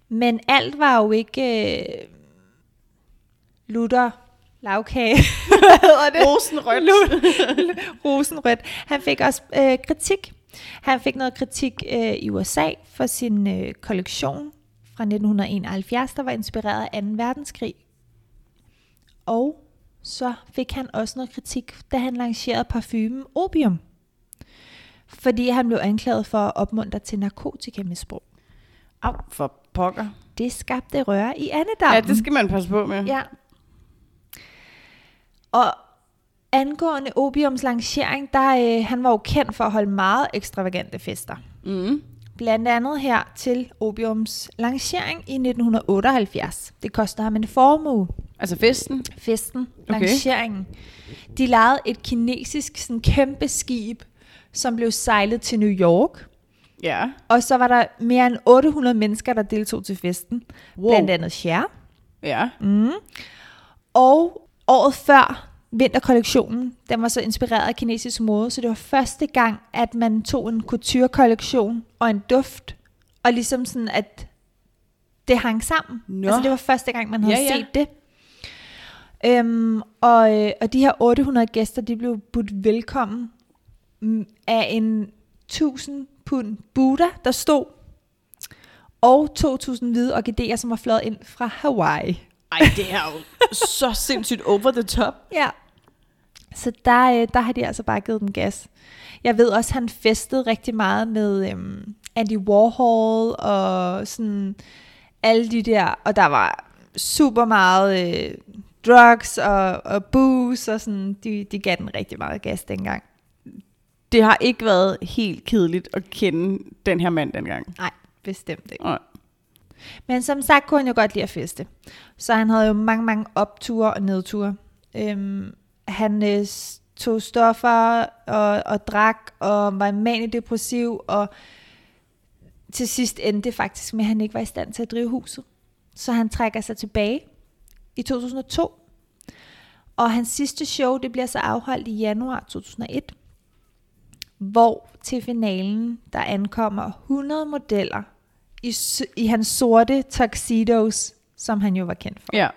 Men alt var jo ikke øh, lutter lavkage. Hvad hedder det? Rosenrødt. Rosenrødt. Han fik også øh, kritik. Han fik noget kritik øh, i USA for sin øh, kollektion fra 1971, der var inspireret af 2. verdenskrig. Og så fik han også noget kritik, da han lancerede parfumen Opium. Fordi han blev anklaget for at opmuntre til narkotikamisbrug. Au, for pokker. Det skabte røre i andedammen. Ja, det skal man passe på med. Ja. Og angående Opiums lancering, der øh, han var jo kendt for at holde meget ekstravagante fester. Mm. Blandt andet her til Opiums lancering i 1978. Det koster ham en formue. Altså festen. Festen, Okay. lanceringen. De lejede et kinesisk sådan, kæmpe skib, som blev sejlet til New York. Ja. Og så var der mere end 800 mennesker, der deltog til festen. Wow. Blandt andet Cher. Ja. Mm. Og året før vinterkollektionen, den var så inspireret af kinesisk mode, så det var første gang, at man tog en couture-kollektion og en duft, og ligesom sådan, at det hang sammen. Nå. Altså det var første gang, man havde Ja, ja. set det. Øhm, og, øh, og de her 800 gæster, de blev budt velkommen mm, af en 1000 pund Buddha, der stod, og 2000 hvide orkideer, som var fløjet ind fra Hawaii. Ej, det er jo så sindssygt over the top. Ja. Så der, øh, der har de altså bare givet den gas. Jeg ved også, at han festede rigtig meget med øhm, Andy Warhol og sådan alle de der, og der var super meget øh, drugs og, og booze, og sådan, de, de gav den rigtig meget gas dengang. Det har ikke været helt kedeligt at kende den her mand dengang. Nej, bestemt ikke. Nej. Men som sagt kunne han jo godt lide at feste. Så han havde jo mange, mange opture og nedture. Øhm, han øh, tog stoffer og, og drak og var manidepressiv og til sidst endte det faktisk med, at han ikke var i stand til at drive huset. Så han trækker sig tilbage i 2002. Og hans sidste show, det bliver så afholdt i januar 2001. Hvor til finalen, der ankommer 100 modeller i, i hans sorte tuxedos, som han jo var kendt for. Ja,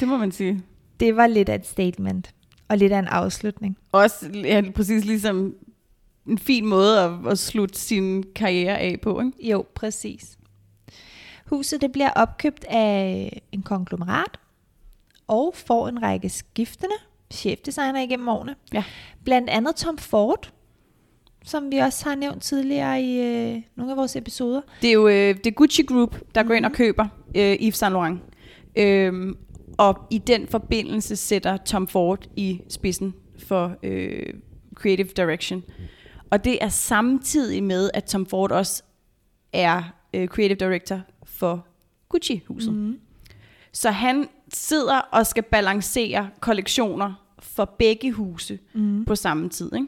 det må man sige. Det var lidt af et statement, og lidt af en afslutning. Også ja, præcis ligesom en fin måde at, at slutte sin karriere af på, ikke? Jo, præcis. Huset det bliver opkøbt af en konglomerat, og får en række skiftende chefdesigner igennem årene. Ja. Blandt andet Tom Ford, som vi også har nævnt tidligere i øh, nogle af vores episoder. Det er jo øh, det Gucci Group, der går ind og køber øh, Yves Saint Laurent. Øhm, og i den forbindelse sætter Tom Ford i spidsen for øh, Creative Direction. Og det er samtidig med, at Tom Ford også er øh, Creative Director for Gucci-huset. Mm. Så han sidder og skal balancere kollektioner for begge huse Mm. på samme tid. Ikke?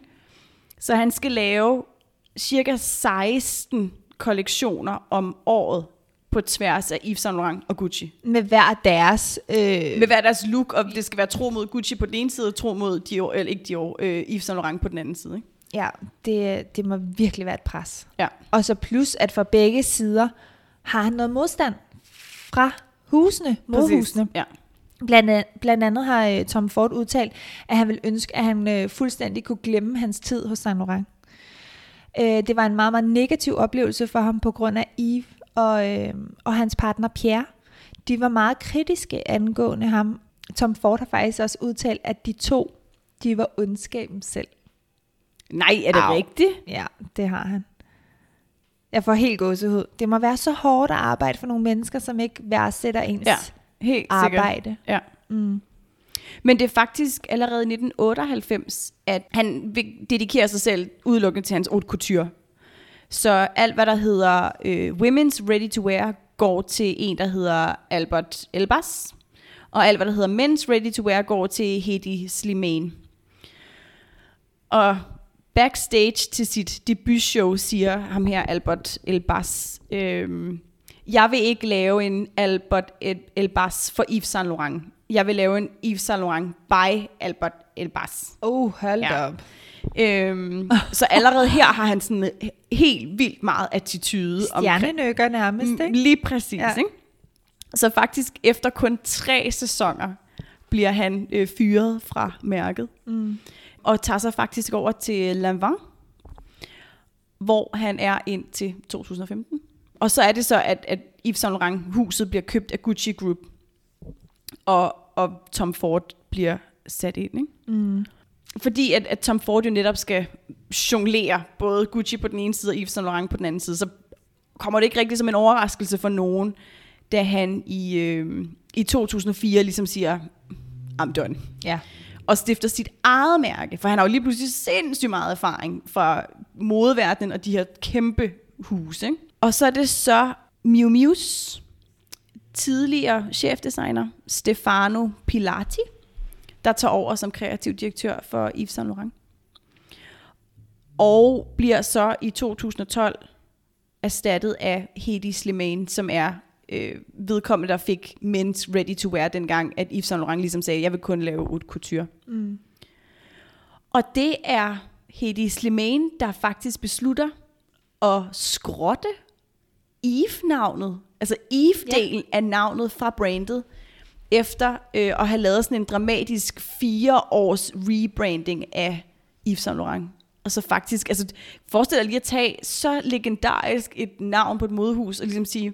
Så han skal lave cirka 16 kollektioner om året på tværs af Yves Saint Laurent og Gucci. Med hver deres... Øh, Med hver deres look, og det skal være tro mod Gucci på den ene side, og tro mod Dior, eller ikke Dior, øh, Yves Saint Laurent på den anden side. Ikke? Ja, det, det må virkelig være et pres. Ja. Og så plus, at fra begge sider har han noget modstand fra husene, modhusene. Ja. Blandt, an- blandt andet har øh, Tom Ford udtalt, at han vil ønske, at han øh, fuldstændig kunne glemme hans tid hos Saint Laurent. Øh, det var en meget, meget negativ oplevelse for ham på grund af Yves og, øh, og hans partner Pierre. De var meget kritiske angående ham. Tom Ford har faktisk også udtalt, at de to, de var ondskaben selv. Nej, er det Au. rigtigt? Ja, det har han. Jeg får helt gåsehud. Det må være så hårdt at arbejde for nogle mennesker, som ikke værdsætter ens Ja, helt sikkert. arbejde. Ja. Mm. Men det er faktisk allerede i 1998, at han vil dedikere sig selv udelukkende til hans haute couture. Så alt, hvad der hedder øh, Women's Ready to Wear, går til en, der hedder Albert Elbas. Og alt, hvad der hedder Men's Ready to Wear, går til Hedi Slimane. Og backstage til sit debutshow siger ham her, Albert Elbas, øhm, jeg vil ikke lave en Albert El- Elbas for Yves Saint Laurent. Jeg vil lave en Yves Saint Laurent by Albert Elbas. Oh, hold Ja. op. Øhm, så allerede her har han sådan helt vildt meget attitude. Stjernenykker nærmest, Mm, ikke? Lige præcis, Ja. ja. ikke? Så faktisk efter kun tre sæsoner bliver han øh, fyret fra mærket. Mm. Og tager sig faktisk over til Lanvin, hvor han er indtil 2015. Og så er det så, at, at Yves Saint Laurent huset bliver købt af Gucci Group, og, og Tom Ford bliver sat ind. Ikke? Mm. Fordi at, at Tom Ford jo netop skal jonglere både Gucci på den ene side og Yves Saint Laurent på den anden side, så kommer det ikke rigtig som en overraskelse for nogen, da han i, øh, i 2004 ligesom siger, I'm done. Ja. Og stifter sit eget mærke, for han har jo lige pludselig sindssygt meget erfaring fra modeverdenen og de her kæmpe huse. Ikke? Og så er det så Miu Miu's tidligere chefdesigner, Stefano Pilati, der tager over som kreativ direktør for Yves Saint Laurent. Og bliver så i 2012 erstattet af Hedi Slimane, som er øh, vedkommende, der fik Men's Ready to Wear dengang, at Yves Saint Laurent ligesom sagde, jeg vil kun lave haute couture. Mm. Og det er Hedi Slimane, der faktisk beslutter at skrotte Eve-navnet, altså Eve-delen ja. af navnet fra brandet, efter øh, at have lavet sådan en dramatisk fire års rebranding af Yves Saint Laurent. Og så faktisk, altså forestil dig lige at tage så legendarisk et navn på et modehus, og ligesom sige,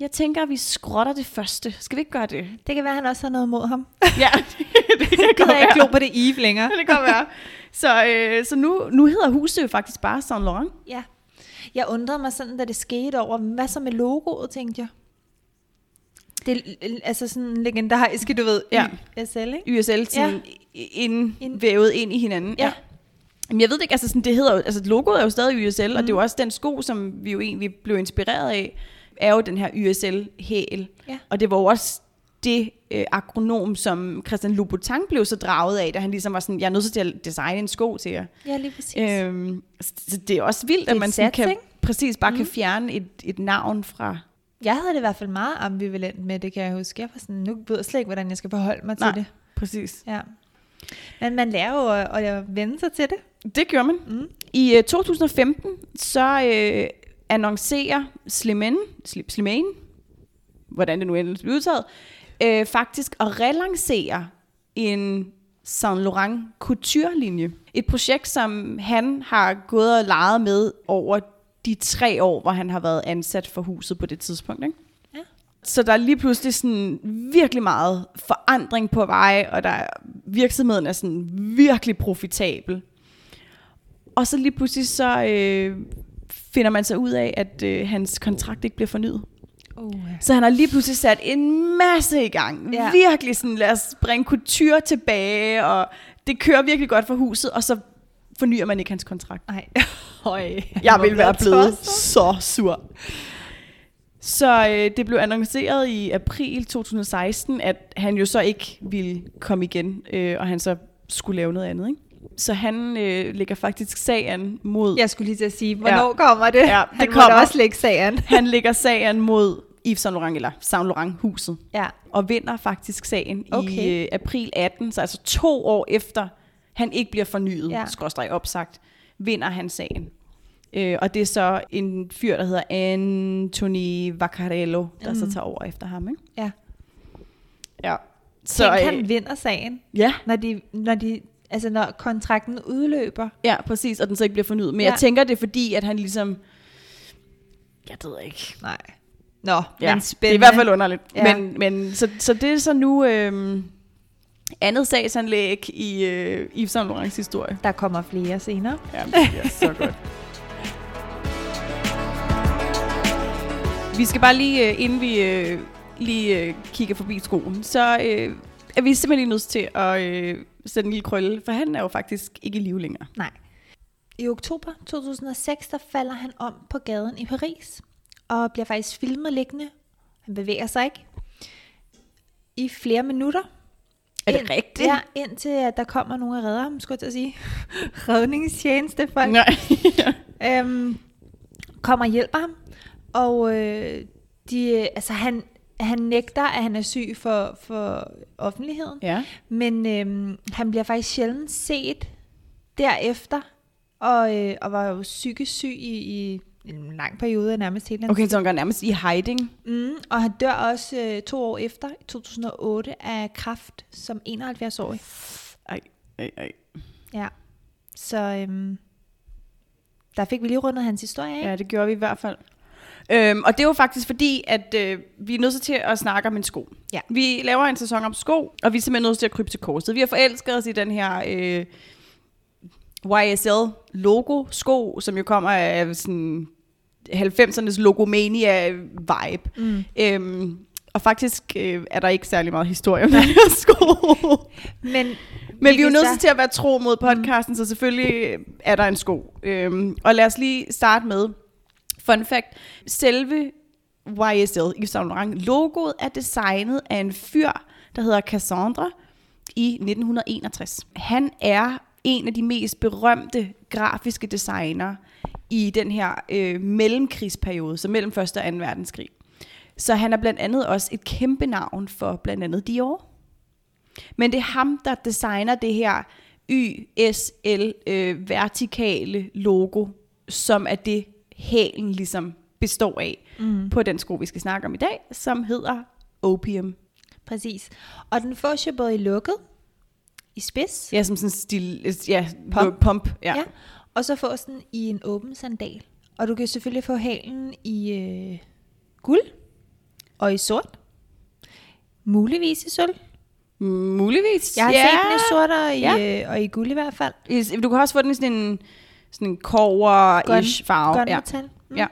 jeg tænker, at vi skrotter det første. Skal vi ikke gøre det? Det kan være, at han også har noget mod ham. Ja, det kan Jeg godt ikke være. glo på det Eve længere. Det kan godt være. Så, øh, så nu, nu hedder huset jo faktisk bare Saint Laurent. Ja. Jeg undrede mig sådan, da det skete over, hvad så med logoet, tænkte jeg. Det er altså sådan legendariske, du ved, Ja. YSL, ikke? YSL sådan ja. ind, vævet ind i hinanden. Ja. Men jeg ved det ikke, altså sådan, det hedder jo, altså logoet er jo stadig YSL, mm. og det er jo også den sko, som vi jo egentlig blev inspireret af, er jo den her YSL-hæl. Ja. Og det var jo også det øh, akronom, som Christian Louboutin blev så draget af, da han ligesom var sådan, jeg er nødt til at designe en sko til jer. Ja, lige præcis. Øhm, så det er også vildt, er at man sådan kan, ikke? præcis bare mm. kan fjerne et, et navn fra... Jeg havde det i hvert fald meget ambivalent med det, kan jeg huske. Jeg var sådan, nu ved jeg slet ikke, hvordan jeg skal forholde mig Nej. til det. Præcis. Ja. Men man lærer jo at, at vende sig til det. Det gjorde man. Mm. I øh, 2015, så øh, annoncerer Slimane, Sli- Slimane, hvordan det nu endelig bliver udtaget, øh, faktisk at relancere en Saint Laurent couture-linje. Et projekt, som han har gået og leget med over de tre år, hvor han har været ansat for huset på det tidspunkt. Ikke? Ja. Så der er lige pludselig sådan virkelig meget forandring på vej, og der er, virksomheden er sådan virkelig profitabel. Og så lige pludselig så øh, finder man sig ud af, at øh, hans kontrakt ikke bliver fornyet. Oh, ja. Så han har lige pludselig sat en masse i gang. Ja. Virkelig sådan, lad os bringe kultur tilbage, og det kører virkelig godt for huset, og så fornyer man ikke hans kontrakt. Ej. Høj. Jeg vil være blevet så sur. Så øh, det blev annonceret i april 2016, at han jo så ikke ville komme igen, øh, og han så skulle lave noget andet. Ikke? Så han øh, lægger faktisk sagen mod... Jeg skulle lige til at sige, hvornår ja. kommer det? Ja, Han det kommer. også lægge sagen. Han lægger sagen mod Yves Saint Laurent, eller Saint Laurent huset, Ja. og vinder faktisk sagen Okay. i øh, april 18, så altså to år efter han ikke bliver fornyet, Ja. skråstreg opsagt, vinder han sagen. Øh, og det er så en fyr, der hedder Anthony Vaccarello, der mm. så tager over efter ham. Ikke? Ja. Ja. Så Tænk, øh, han vinder sagen, ja, når, de, når, de, altså når kontrakten udløber. ja, præcis, og den så ikke bliver fornyet. Men Ja. jeg tænker, det er fordi, at han ligesom... Jeg ved ikke. Nej. Nå, Ja, men det er spændende. i hvert fald underligt. Ja. Men, men så, så det er så nu øhm, andet sagsanlæg i øh, Yves Saint Laurents historie. Der kommer flere senere. Ja, det er så godt. Vi skal bare lige, øh, inden vi øh, lige øh, kigger forbi skoen, så øh, er vi simpelthen lige nødt til at øh, sætte en lille krølle, for han er jo faktisk ikke i live længere. Nej. I oktober 2006, der falder han om på gaden i Paris, og bliver faktisk filmet liggende. Han bevæger sig ikke. I flere minutter. Er det Ind- rigtigt? Ja, indtil at der kommer nogen og redder ham, skulle jeg til at sige. Redningstjeneste folk. Nej. øhm, kommer og hjælper ham. Og øh, de, altså han, han nægter, at han er syg for, for offentligheden. ja. Men øhm, han bliver faktisk sjældent set derefter, og, øh, og var jo psykisk syg i, i en lang periode, nærmest hele hans Okay, så han går nærmest i hiding. Mm, og han dør også øh, to år efter, i 2008, af kræft som 71-årig. Ej, ej, ej. Ja. Så øhm, der fik vi lige rundet hans historie af. Ja, det gjorde vi i hvert fald. Øhm, og det jo faktisk fordi, at øh, vi er nødt til at snakke om en sko. Ja. Vi laver en sæson om sko, og vi er simpelthen nødt til at krybe til korset. Vi har forelsket os i den her øh, YSL logo sko, som jo kommer af sådan 90'ernes logomania-vibe. Mm. Øhm, og faktisk øh, er der ikke særlig meget historie om den her sko. Men, Men vi er jo nødt til at være tro mod podcasten, mm. så selvfølgelig er der en sko. Øhm, og lad os lige starte med, fun fact, selve YSL, Yves Saint Laurent, logoet er designet af en fyr, der hedder Cassandra i 1961. Han er en af de mest berømte grafiske designer i den her øh, mellemkrigsperiode, så mellem 1. og 2. verdenskrig. Så han er blandt andet også et kæmpe navn for blandt andet Dior. Men det er ham, der designer det her YSL øh, vertikale logo, som er det hælen ligesom består af Mm. på den sko, vi skal snakke om i dag, som hedder Opium. Præcis. Og den fås jo både i lukket, i spids, Ja, som sådan stil, ja, Pump. pump ja. Ja. Og så fås den i en åben sandal. Og du kan selvfølgelig få hælen i øh, guld og i sort. Muligvis i sølv. Muligvis. Jeg har ja. set den i sort og i, Ja. øh, og i guld i hvert fald. I- Du kan også få den i sådan en, sådan en kover-ish farve. Grøn ja. metal. Mm. Ja.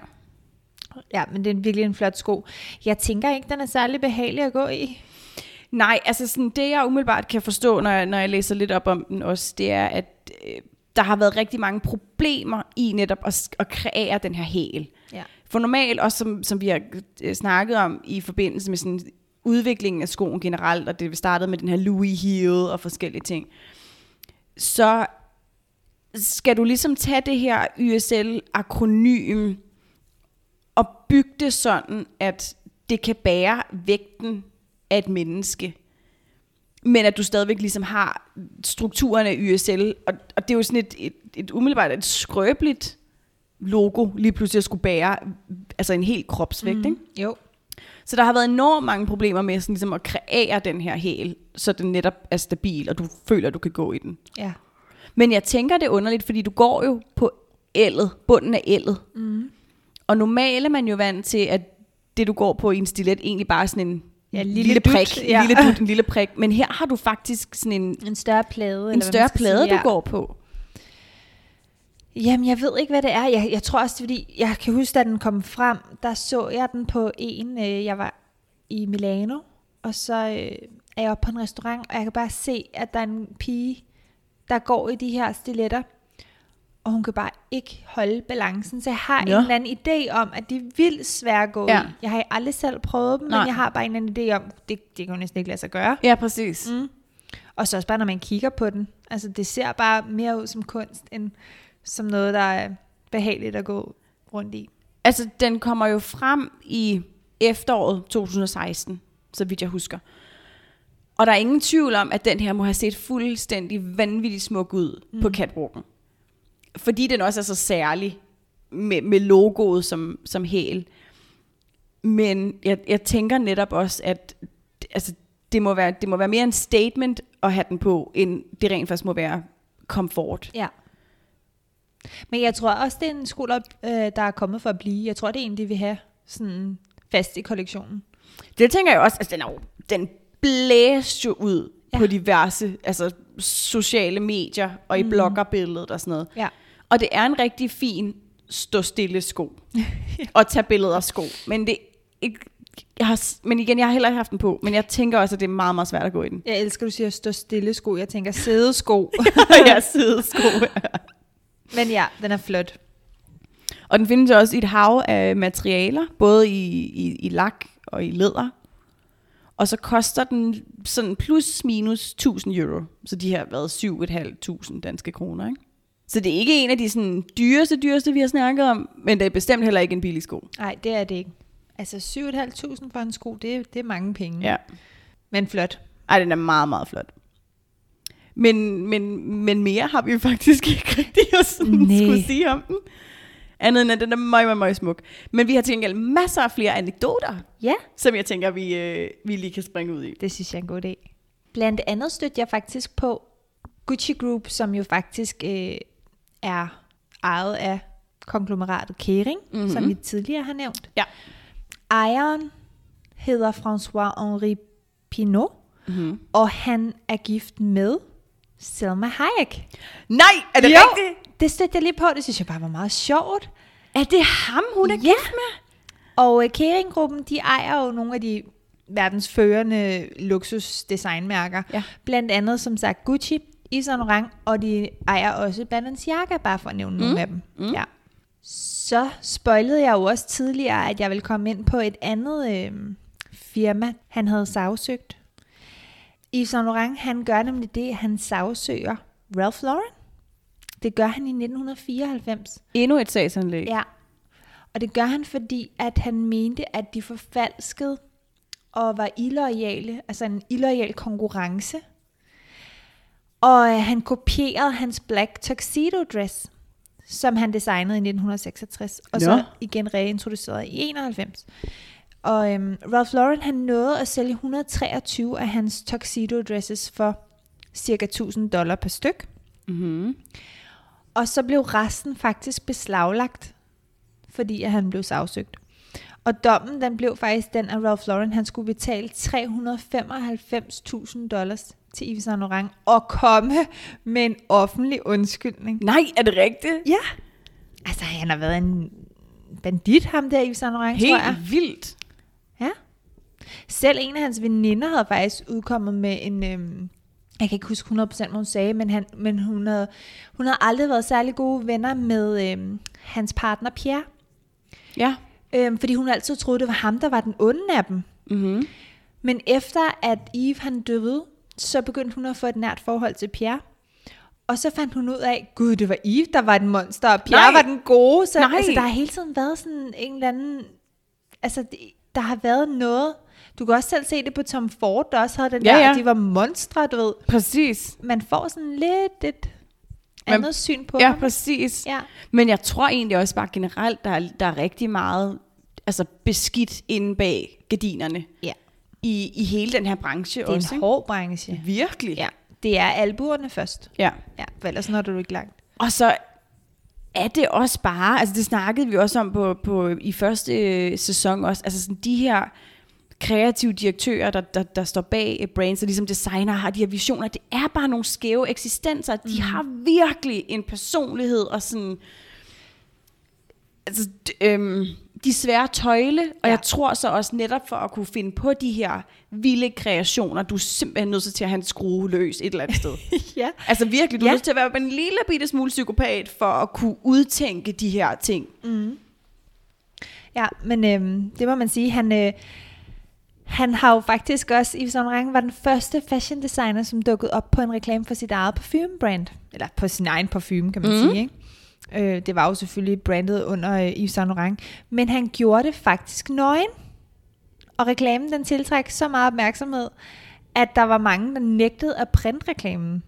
ja, men det er virkelig en flot sko. Jeg tænker ikke, den er særlig behagelig at gå i. Nej, altså sådan, det jeg umiddelbart kan forstå, når jeg, når jeg læser lidt op om den også, det er, at øh, der har været rigtig mange problemer i netop at, at kreere den her hæl. Ja. For normalt, også som, som vi har øh, snakket om i forbindelse med sådan udviklingen af skoen generelt, og det startede med den her Louis heel og forskellige ting, så skal du ligesom tage det her YSL-akronym og bygge det sådan, at det kan bære vægten af et menneske. Men at du stadigvæk ligesom har strukturen af YSL, og, og det er jo sådan et, et, et umiddelbart et skrøbeligt logo, lige pludselig at skulle bære altså en hel kropsvægt. Mm. Ikke? Jo. Så der har været enormt mange problemer med sådan ligesom at kreere den her hæl, så den netop er stabil, og du føler, at du kan gå i den. Ja. Men jeg tænker, det er underligt, fordi du går jo på ældet, bunden af ældet. Mm. Og normalt er man jo vant til, at det du går på i en stilet egentlig bare er sådan en Ja, lille, lille lille dut, prik. ja. En lille dut, en lille prik. Men her har du faktisk sådan en, En større plade. en større plade, sige, du ja. går på. Jamen, jeg ved ikke, hvad det er. Jeg, jeg tror også, det fordi jeg kan huske, da den kom frem, der så jeg den på en, øh, jeg var i Milano, og så øh, er jeg oppe på en restaurant, og jeg kan bare se, at der er en pige, der går i de her stiletter, og hun kan bare ikke holde balancen. Så jeg har Nå. en eller anden idé om, at de er vildt svære at gå Ja. i. Jeg har aldrig selv prøvet dem, Nej. men jeg har bare en eller anden idé om, det, det kan jo næsten ikke lade sig gøre. Ja, præcis. Mm. Og så også bare, når man kigger på den. Altså, det ser bare mere ud som kunst, end som noget, der er behageligt at gå rundt i. Altså, den kommer jo frem i efteråret 2016, så vidt jeg husker. Og der er ingen tvivl om, at den her må have set fuldstændig vanvittigt smuk ud mm. på catwalken. Fordi den også er så særlig med, med logoet som, som hæl. Men jeg, jeg tænker netop også, at altså, det, må være, det må være mere en statement at have den på, end det rent faktisk må være komfort. Ja. Men jeg tror også, det er en sko, der, øh, der er kommet for at blive. Jeg tror, det er en, de vil have sådan fast i kollektionen. Det tænker jeg også, altså den, er jo, den blæste jo ud ja. på diverse altså, sociale medier og i mm. bloggerbilledet og sådan noget. Ja. Og det er en rigtig fin stå stille sko. og tage billeder af sko. Men det ikke, jeg har, men igen, jeg har heller ikke haft den på, men jeg tænker også, at det er meget, meget svært at gå i den. Jeg elsker, at du siger stå stille sko. Jeg tænker sædesko. ja, sædesko. men ja, den er flot. Og den findes også i et hav af materialer, både i, i, i lak og i læder. Og så koster den sådan plus minus 1000 euro. Så de har været 7.500 danske kroner, ikke? Så det er ikke en af de sådan dyreste, dyreste, vi har snakket om, men det er bestemt heller ikke en billig sko. Nej, det er det ikke. Altså 7.500 for en sko, det, det er mange penge. Ja. Men flot. Ej, den er meget, meget flot. Men, men, men mere har vi faktisk ikke rigtig at sådan skulle sige om den. Andet end, at den er meget, meget, meget smuk. Men vi har til gengæld masser af flere anekdoter, Ja, som jeg tænker, vi, øh, vi lige kan springe ud i. det synes jeg er en god idé. Blandt andet stødte jeg faktisk på Gucci Group, som jo faktisk øh, er ejet af konglomeratet Kering, Mhm. mm-hmm. som vi tidligere har nævnt. Ja. Ejeren hedder François-Henri Pinot, Mm-hmm. og han er gift med Selma Hayek. Nej, er det Jo. rigtigt? Det stødte jeg lige på, det synes jeg bare var meget sjovt. Er det ham, hun er Ja. gift med? Og øh, Kering-gruppen, de ejer jo nogle af de verdens førende luksusdesignmærker. Ja. Blandt andet, som sagt, Gucci, Yves Saint Laurent, og de ejer også Balenciaga, bare for at nævne mm. nogle af dem. Mm. Ja. Så spoilede jeg jo også tidligere, at jeg ville komme ind på et andet øh, firma, han havde sagsøgt. Yves Saint Laurent, han gør nemlig det, han sagsøger Ralph Lauren. Det gør han i 1994. Endnu et sagsanlæg. Ja. Og det gør han, fordi at han mente, at de forfalskede og var illoyale, altså en illoyal konkurrence. Og øh, han kopierede hans black tuxedo dress, som han designede i 1966, og Nå. så igen reintroduceret i 91. Og øhm, Ralph Lauren, han nåede at sælge 123 af hans tuxedo dresses for cirka 1000 dollar per styk. Mm-hmm. Og så blev resten faktisk beslaglagt, fordi at han blev sagsøgt. Og dommen den blev faktisk den, at Ralph Lauren han skulle betale 395.000 dollars til Yves Saint Laurent og komme med en offentlig undskyldning. Nej, er det rigtigt? Ja. Altså, han har været en bandit, ham der Yves Saint Laurent, tror jeg. Helt vildt. Ja. Selv en af hans veninder havde faktisk udkommet med en... Øhm, jeg kan ikke huske 100% hvad hun sagde, men, han, men hun, havde, hun havde aldrig været særlig gode venner med øhm, hans partner Pierre. Ja. Øhm, fordi hun altid troede, det var ham, der var den onde af dem. Mm-hmm. Men efter at Eve han døde, så begyndte hun at få et nært forhold til Pierre. Og så fandt hun ud af, gud, det var Eve, der var den monster, og Pierre Nej. var den gode. Så Nej. altså, der har hele tiden været sådan en eller anden... Altså, der har været noget... Du kan også selv se det på Tom Ford, der også havde den Ja, der, ja. de var monstre, du ved. Præcis. Man får sådan lidt et Man- andet syn på Ja, ham. præcis. Ja. Men jeg tror egentlig også bare generelt, der er, der er rigtig meget altså beskidt inde bag gardinerne ja. I, i hele den her branche Det er også. en hård branche. ikke? Virkelig. Ja. Det er albuerne først. ja. Ja, for ellers når du ikke langt. Og så er det også bare, altså det snakkede vi også om på, på i første øh, sæson også, altså sådan de her kreative direktører, der, der, der står bag øh, brands, og ligesom designer har de her visioner, det er bare nogle skæve eksistenser. De har virkelig en personlighed og sådan, altså, d- øhm, de svære tøjle, og Ja. jeg tror så også netop for at kunne finde på de her vilde kreationer, du er simpelthen nødt til at have en skrue løs et eller andet sted. ja. Altså virkelig, du er Ja. nødt til at være en lille bitte smule psykopat for at kunne udtænke de her ting. Ja, men øhm, det må man sige. Han, øh, han har jo faktisk også, Yves Saint Laurent var den første fashion designer, som dukkede op på en reklame for sit eget parfumebrand. Eller på sin egen parfume, kan man mm. sige. Ikke? Øh, det var jo selvfølgelig brandet under øh, Yves Saint Laurent. Men han gjorde det faktisk nøgen. Og reklamen, den tiltrækker så meget opmærksomhed, at der var mange, der nægtede at printe reklamen.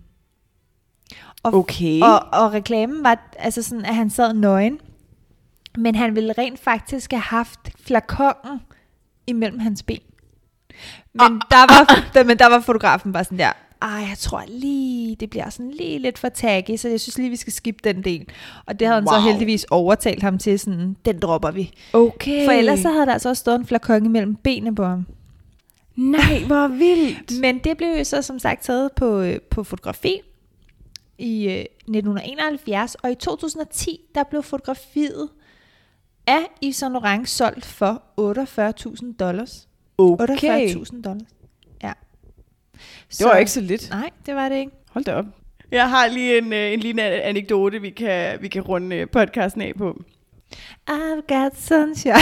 Og, Okay. og, og reklamen var altså sådan, at han sad nøgen. Men han ville rent faktisk have haft flakongen imellem hans ben. Men, Ah, der, var, der, men der var fotografen bare sådan der, ej, jeg tror lige, det bliver sådan lige lidt for taggy, så jeg synes lige, vi skal skippe den del. Og det havde han så Wow. heldigvis overtalt ham til, sådan, den dropper vi. okay. For ellers så havde der altså også stået en flakon imellem benene på ham. Nej, hvor vildt. Men det blev jo så som sagt taget på, øh, på fotografi i øh, 1971, og i 2010, der blev fotografiet af Yves Saint Laurent solgt for 48.000 dollars. Okay. 48.000 dollars. Ja. Det var ikke så lidt. Nej, det var det ikke. Hold da op. Jeg har lige en, øh, en lille anekdote, vi kan, vi kan runde øh, podcasten af på. I've got sunshine.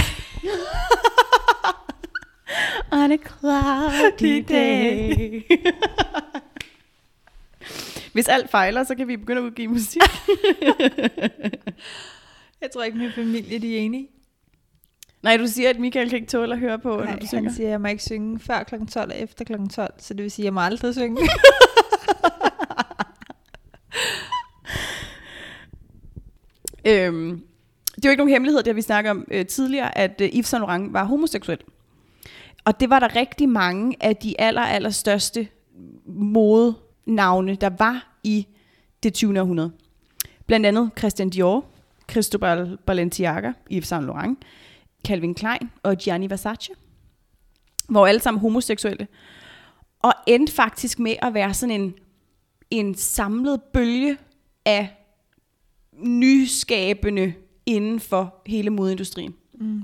On a cloudy day. Hvis alt fejler, så kan vi begynde at udgive musik. Jeg tror ikke, min familie de er enige. Nej, du siger, at Michael kan ikke tåle at høre på, når Nej, du synger. han siger, at jeg må ikke synge før kl. 12 og efter kl. 12, så det vil sige, at jeg må aldrig synge. Øhm, det er jo ikke nogen hemmelighed, det har vi snakket om øh, tidligere, at øh, Yves Saint Laurent var homoseksuel. Og det var der rigtig mange af de aller, aller største modenavne, der var i det 20. århundrede. Blandt andet Christian Dior, Cristobal Balenciaga, Yves Saint Laurent, Calvin Klein og Gianni Versace, hvor alle sammen homoseksuelle. Og endte faktisk med at være sådan en, en samlet bølge af nyskabende inden for hele modeindustrien. Mm.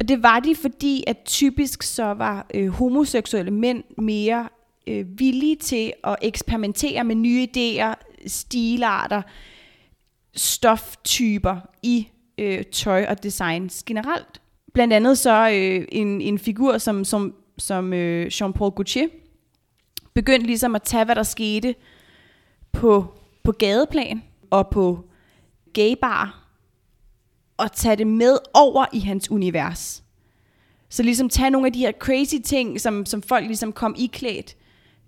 Og det var de, fordi at typisk så var øh, homoseksuelle mænd mere øh, villige til at eksperimentere med nye idéer, stilarter, stoftyper i øh, tøj og designs generelt. Blandt andet så øh, en, en figur som, som, som øh, Jean-Paul Gaultier begyndte ligesom at tage, hvad der skete på, på gadeplan og på gaybar, og tage det med over i hans univers. Så ligesom tage nogle af de her crazy ting, som, som folk ligesom kom iklædt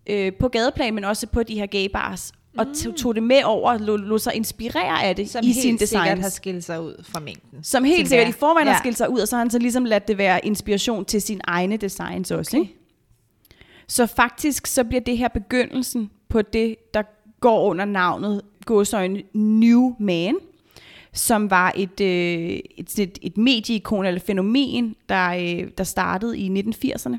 øh, på gadeplan, men også på de her gaybars, og tog, tog det med over og lå, lå sig inspirere af det Som i helt sine sikkert designs. har skilt sig ud fra mængden. Som helt sikkert i forvejen ja. har skilt sig ud, og så har han så ligesom ladt det være inspiration til sine egne designs også. Okay. Ikke? Så faktisk så bliver det her begyndelsen på det, der går under navnet gåsøjne New Man, som var et, øh, et, et, et medieikon eller fænomen, der, øh, der startede i 1980'erne.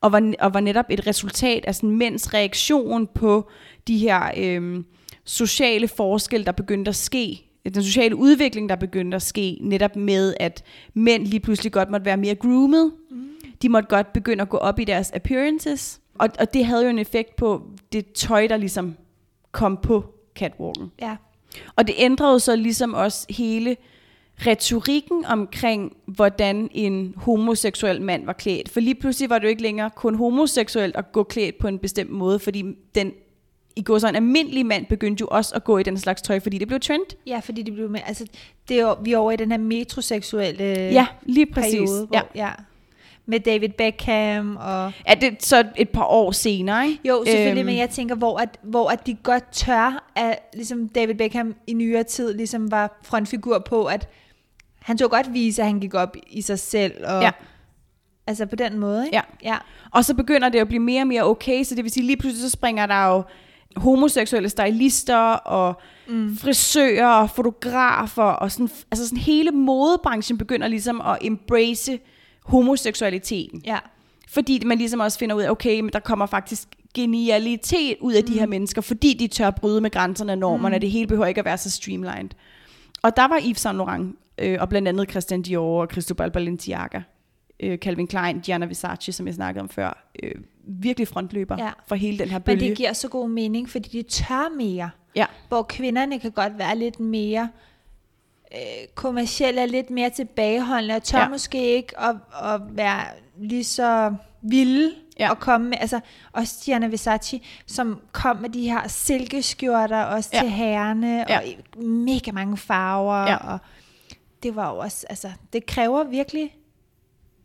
Og var, og var netop et resultat af sådan mænds reaktion på de her øh, sociale forskelle, der begyndte at ske. Den sociale udvikling, der begyndte at ske, netop med, at mænd lige pludselig godt måtte være mere groomed. Mm. De måtte godt begynde at gå op i deres appearances. Og, og det havde jo en effekt på det tøj, der ligesom kom på catwalken. Ja. Og det ændrede så ligesom også hele retorikken omkring, hvordan en homoseksuel mand var klædt. For lige pludselig var det jo ikke længere kun homoseksuelt at gå klædt på en bestemt måde, fordi den i går så en almindelig mand begyndte jo også at gå i den slags tøj, fordi det blev trend. Ja, fordi det blev med, altså, det er vi er over i den her metroseksuelle Ja, lige præcis. periode, hvor, Ja. ja. Med David Beckham og... ja, det er så et par år senere, ikke? Jo, selvfølgelig, Øhm. men jeg tænker, hvor, at, hvor at de godt tør, at ligesom David Beckham i nyere tid ligesom var frontfigur på, at han tog godt vise, at han gik op i sig selv, og Ja. altså på den måde, ikke? Ja. ja. Og så begynder det at blive mere og mere okay, så det vil sige, lige pludselig så springer der jo homoseksuelle stylister og mm. frisører og fotografer og sådan, altså sådan hele modebranchen begynder ligesom at embrace homoseksualiteten. ja. Fordi man ligesom også finder ud af, okay, men der kommer faktisk genialitet ud af mm. de her mennesker, fordi de tør bryde med grænserne og normerne, mm. det hele behøver ikke at være så streamlined. Og der var Yves Saint Laurent, øh, og blandt andet Christian Dior og Cristobal Balenciaga, øh, Calvin Klein, Gianna Versace, som jeg snakkede om før, øh, virkelig frontløber Ja. for hele den her Men bølge. det giver så god mening, fordi de tør mere. Ja, Hvor kvinderne kan godt være lidt mere øh, kommercielle, og lidt mere tilbageholdende, og tør Ja. måske ikke at, at være lige så vilde Ja. at komme med, altså også Gianna Versace, som kom med de her silkeskjorter også Ja. til herrerne, Ja. og mega mange farver, ja. og det var jo også, altså, det kræver virkelig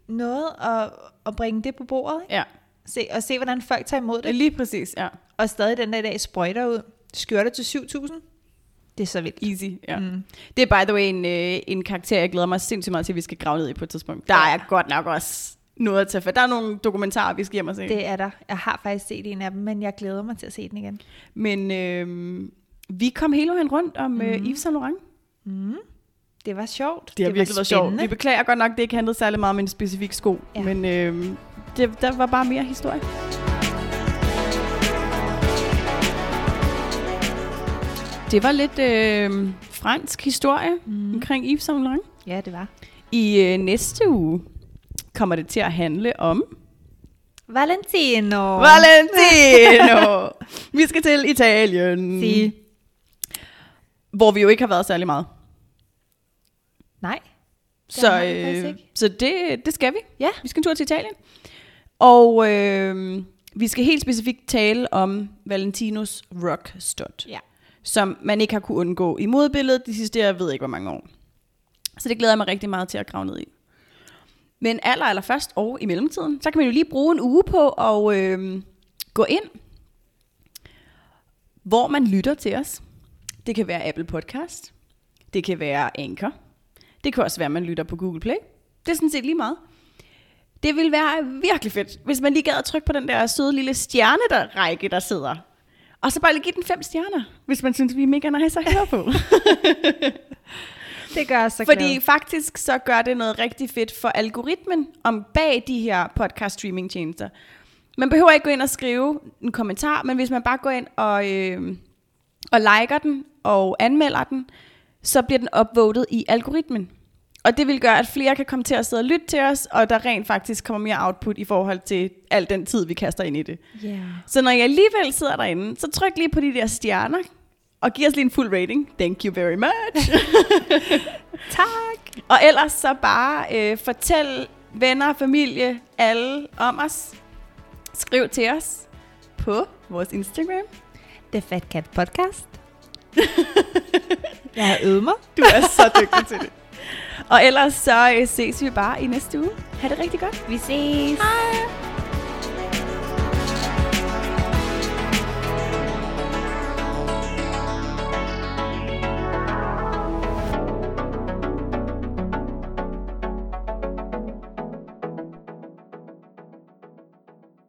noget at, at bringe det på bordet. Ikke? Ja, Se, og se, hvordan folk tager imod det. lige præcis, ja. Og stadig den der i dag sprøjter ud. Skørter til 7.000. Det er så vildt. Easy, ja. Mm. Det er by the way en, øh, en karakter, jeg glæder mig sindssygt meget til, at vi skal grave ned i på et tidspunkt. Der Ja. er godt nok også noget at tage for. Der er nogle dokumentarer, vi skal hjem og se. Det er der. Jeg har faktisk set en af dem, men jeg glæder mig til at se den igen. Men øh, vi kom hele vejen rundt om øh, Yves Saint Laurent. Mm. Det var sjovt. Det har virkelig været sjovt. Vi beklager godt nok, det ikke handlede særlig meget om en specifik sko. Ja. Men øh, det, der var bare mere historie. Det var lidt øh, fransk historie mm. omkring Yves Saint Laurent. Ja, det var. I øh, næste uge kommer det til at handle om Valentino. Valentino. vi skal til Italien, Si. hvor vi jo ikke har været særlig meget. Nej. Så, øh, så det, det skal vi. Ja. Vi skal en tur til Italien. Og øh, vi skal helt specifikt tale om Valentinos rock stud, Ja. som man ikke har kunne undgå i modbilledet de sidste, jeg ved ikke hvor mange år. Så det glæder jeg mig rigtig meget til at grave ned i. Men aller, aller først og i mellemtiden, så kan man jo lige bruge en uge på at øh, gå ind, hvor man lytter til os. Det kan være Apple Podcast. Det kan være Anchor. Det kan også være, at man lytter på Google Play. Det er sådan set lige meget. Det vil være virkelig fedt, hvis man lige gad at trykke på den der søde lille stjerne, der række, der sidder. Og så bare lige give den fem stjerner, hvis man synes, vi er mega nice at høre på. Det gør så Fordi glade. faktisk så gør det noget rigtig fedt for algoritmen om bag de her podcast streaming tjenester. Man behøver ikke gå ind og skrive en kommentar, men hvis man bare går ind og, øh, og liker den og anmelder den, så bliver den upvotet i algoritmen. Og det vil gøre, at flere kan komme til at sidde og lytte til os, og der rent faktisk kommer mere output i forhold til al den tid, vi kaster ind i det. Yeah. Så når jeg alligevel sidder derinde, så tryk lige på de der stjerner, og giv os lige en fuld rating. Thank you very much. Tak. Og ellers så bare øh, fortæl venner, familie, alle om os. Skriv til os på vores Instagram. The Fat Cat Podcast. Jeg har øvet mig. Du er så dygtig til det. Og ellers så øh, ses vi bare i næste uge. Ha' det rigtig godt. Vi ses. Hej.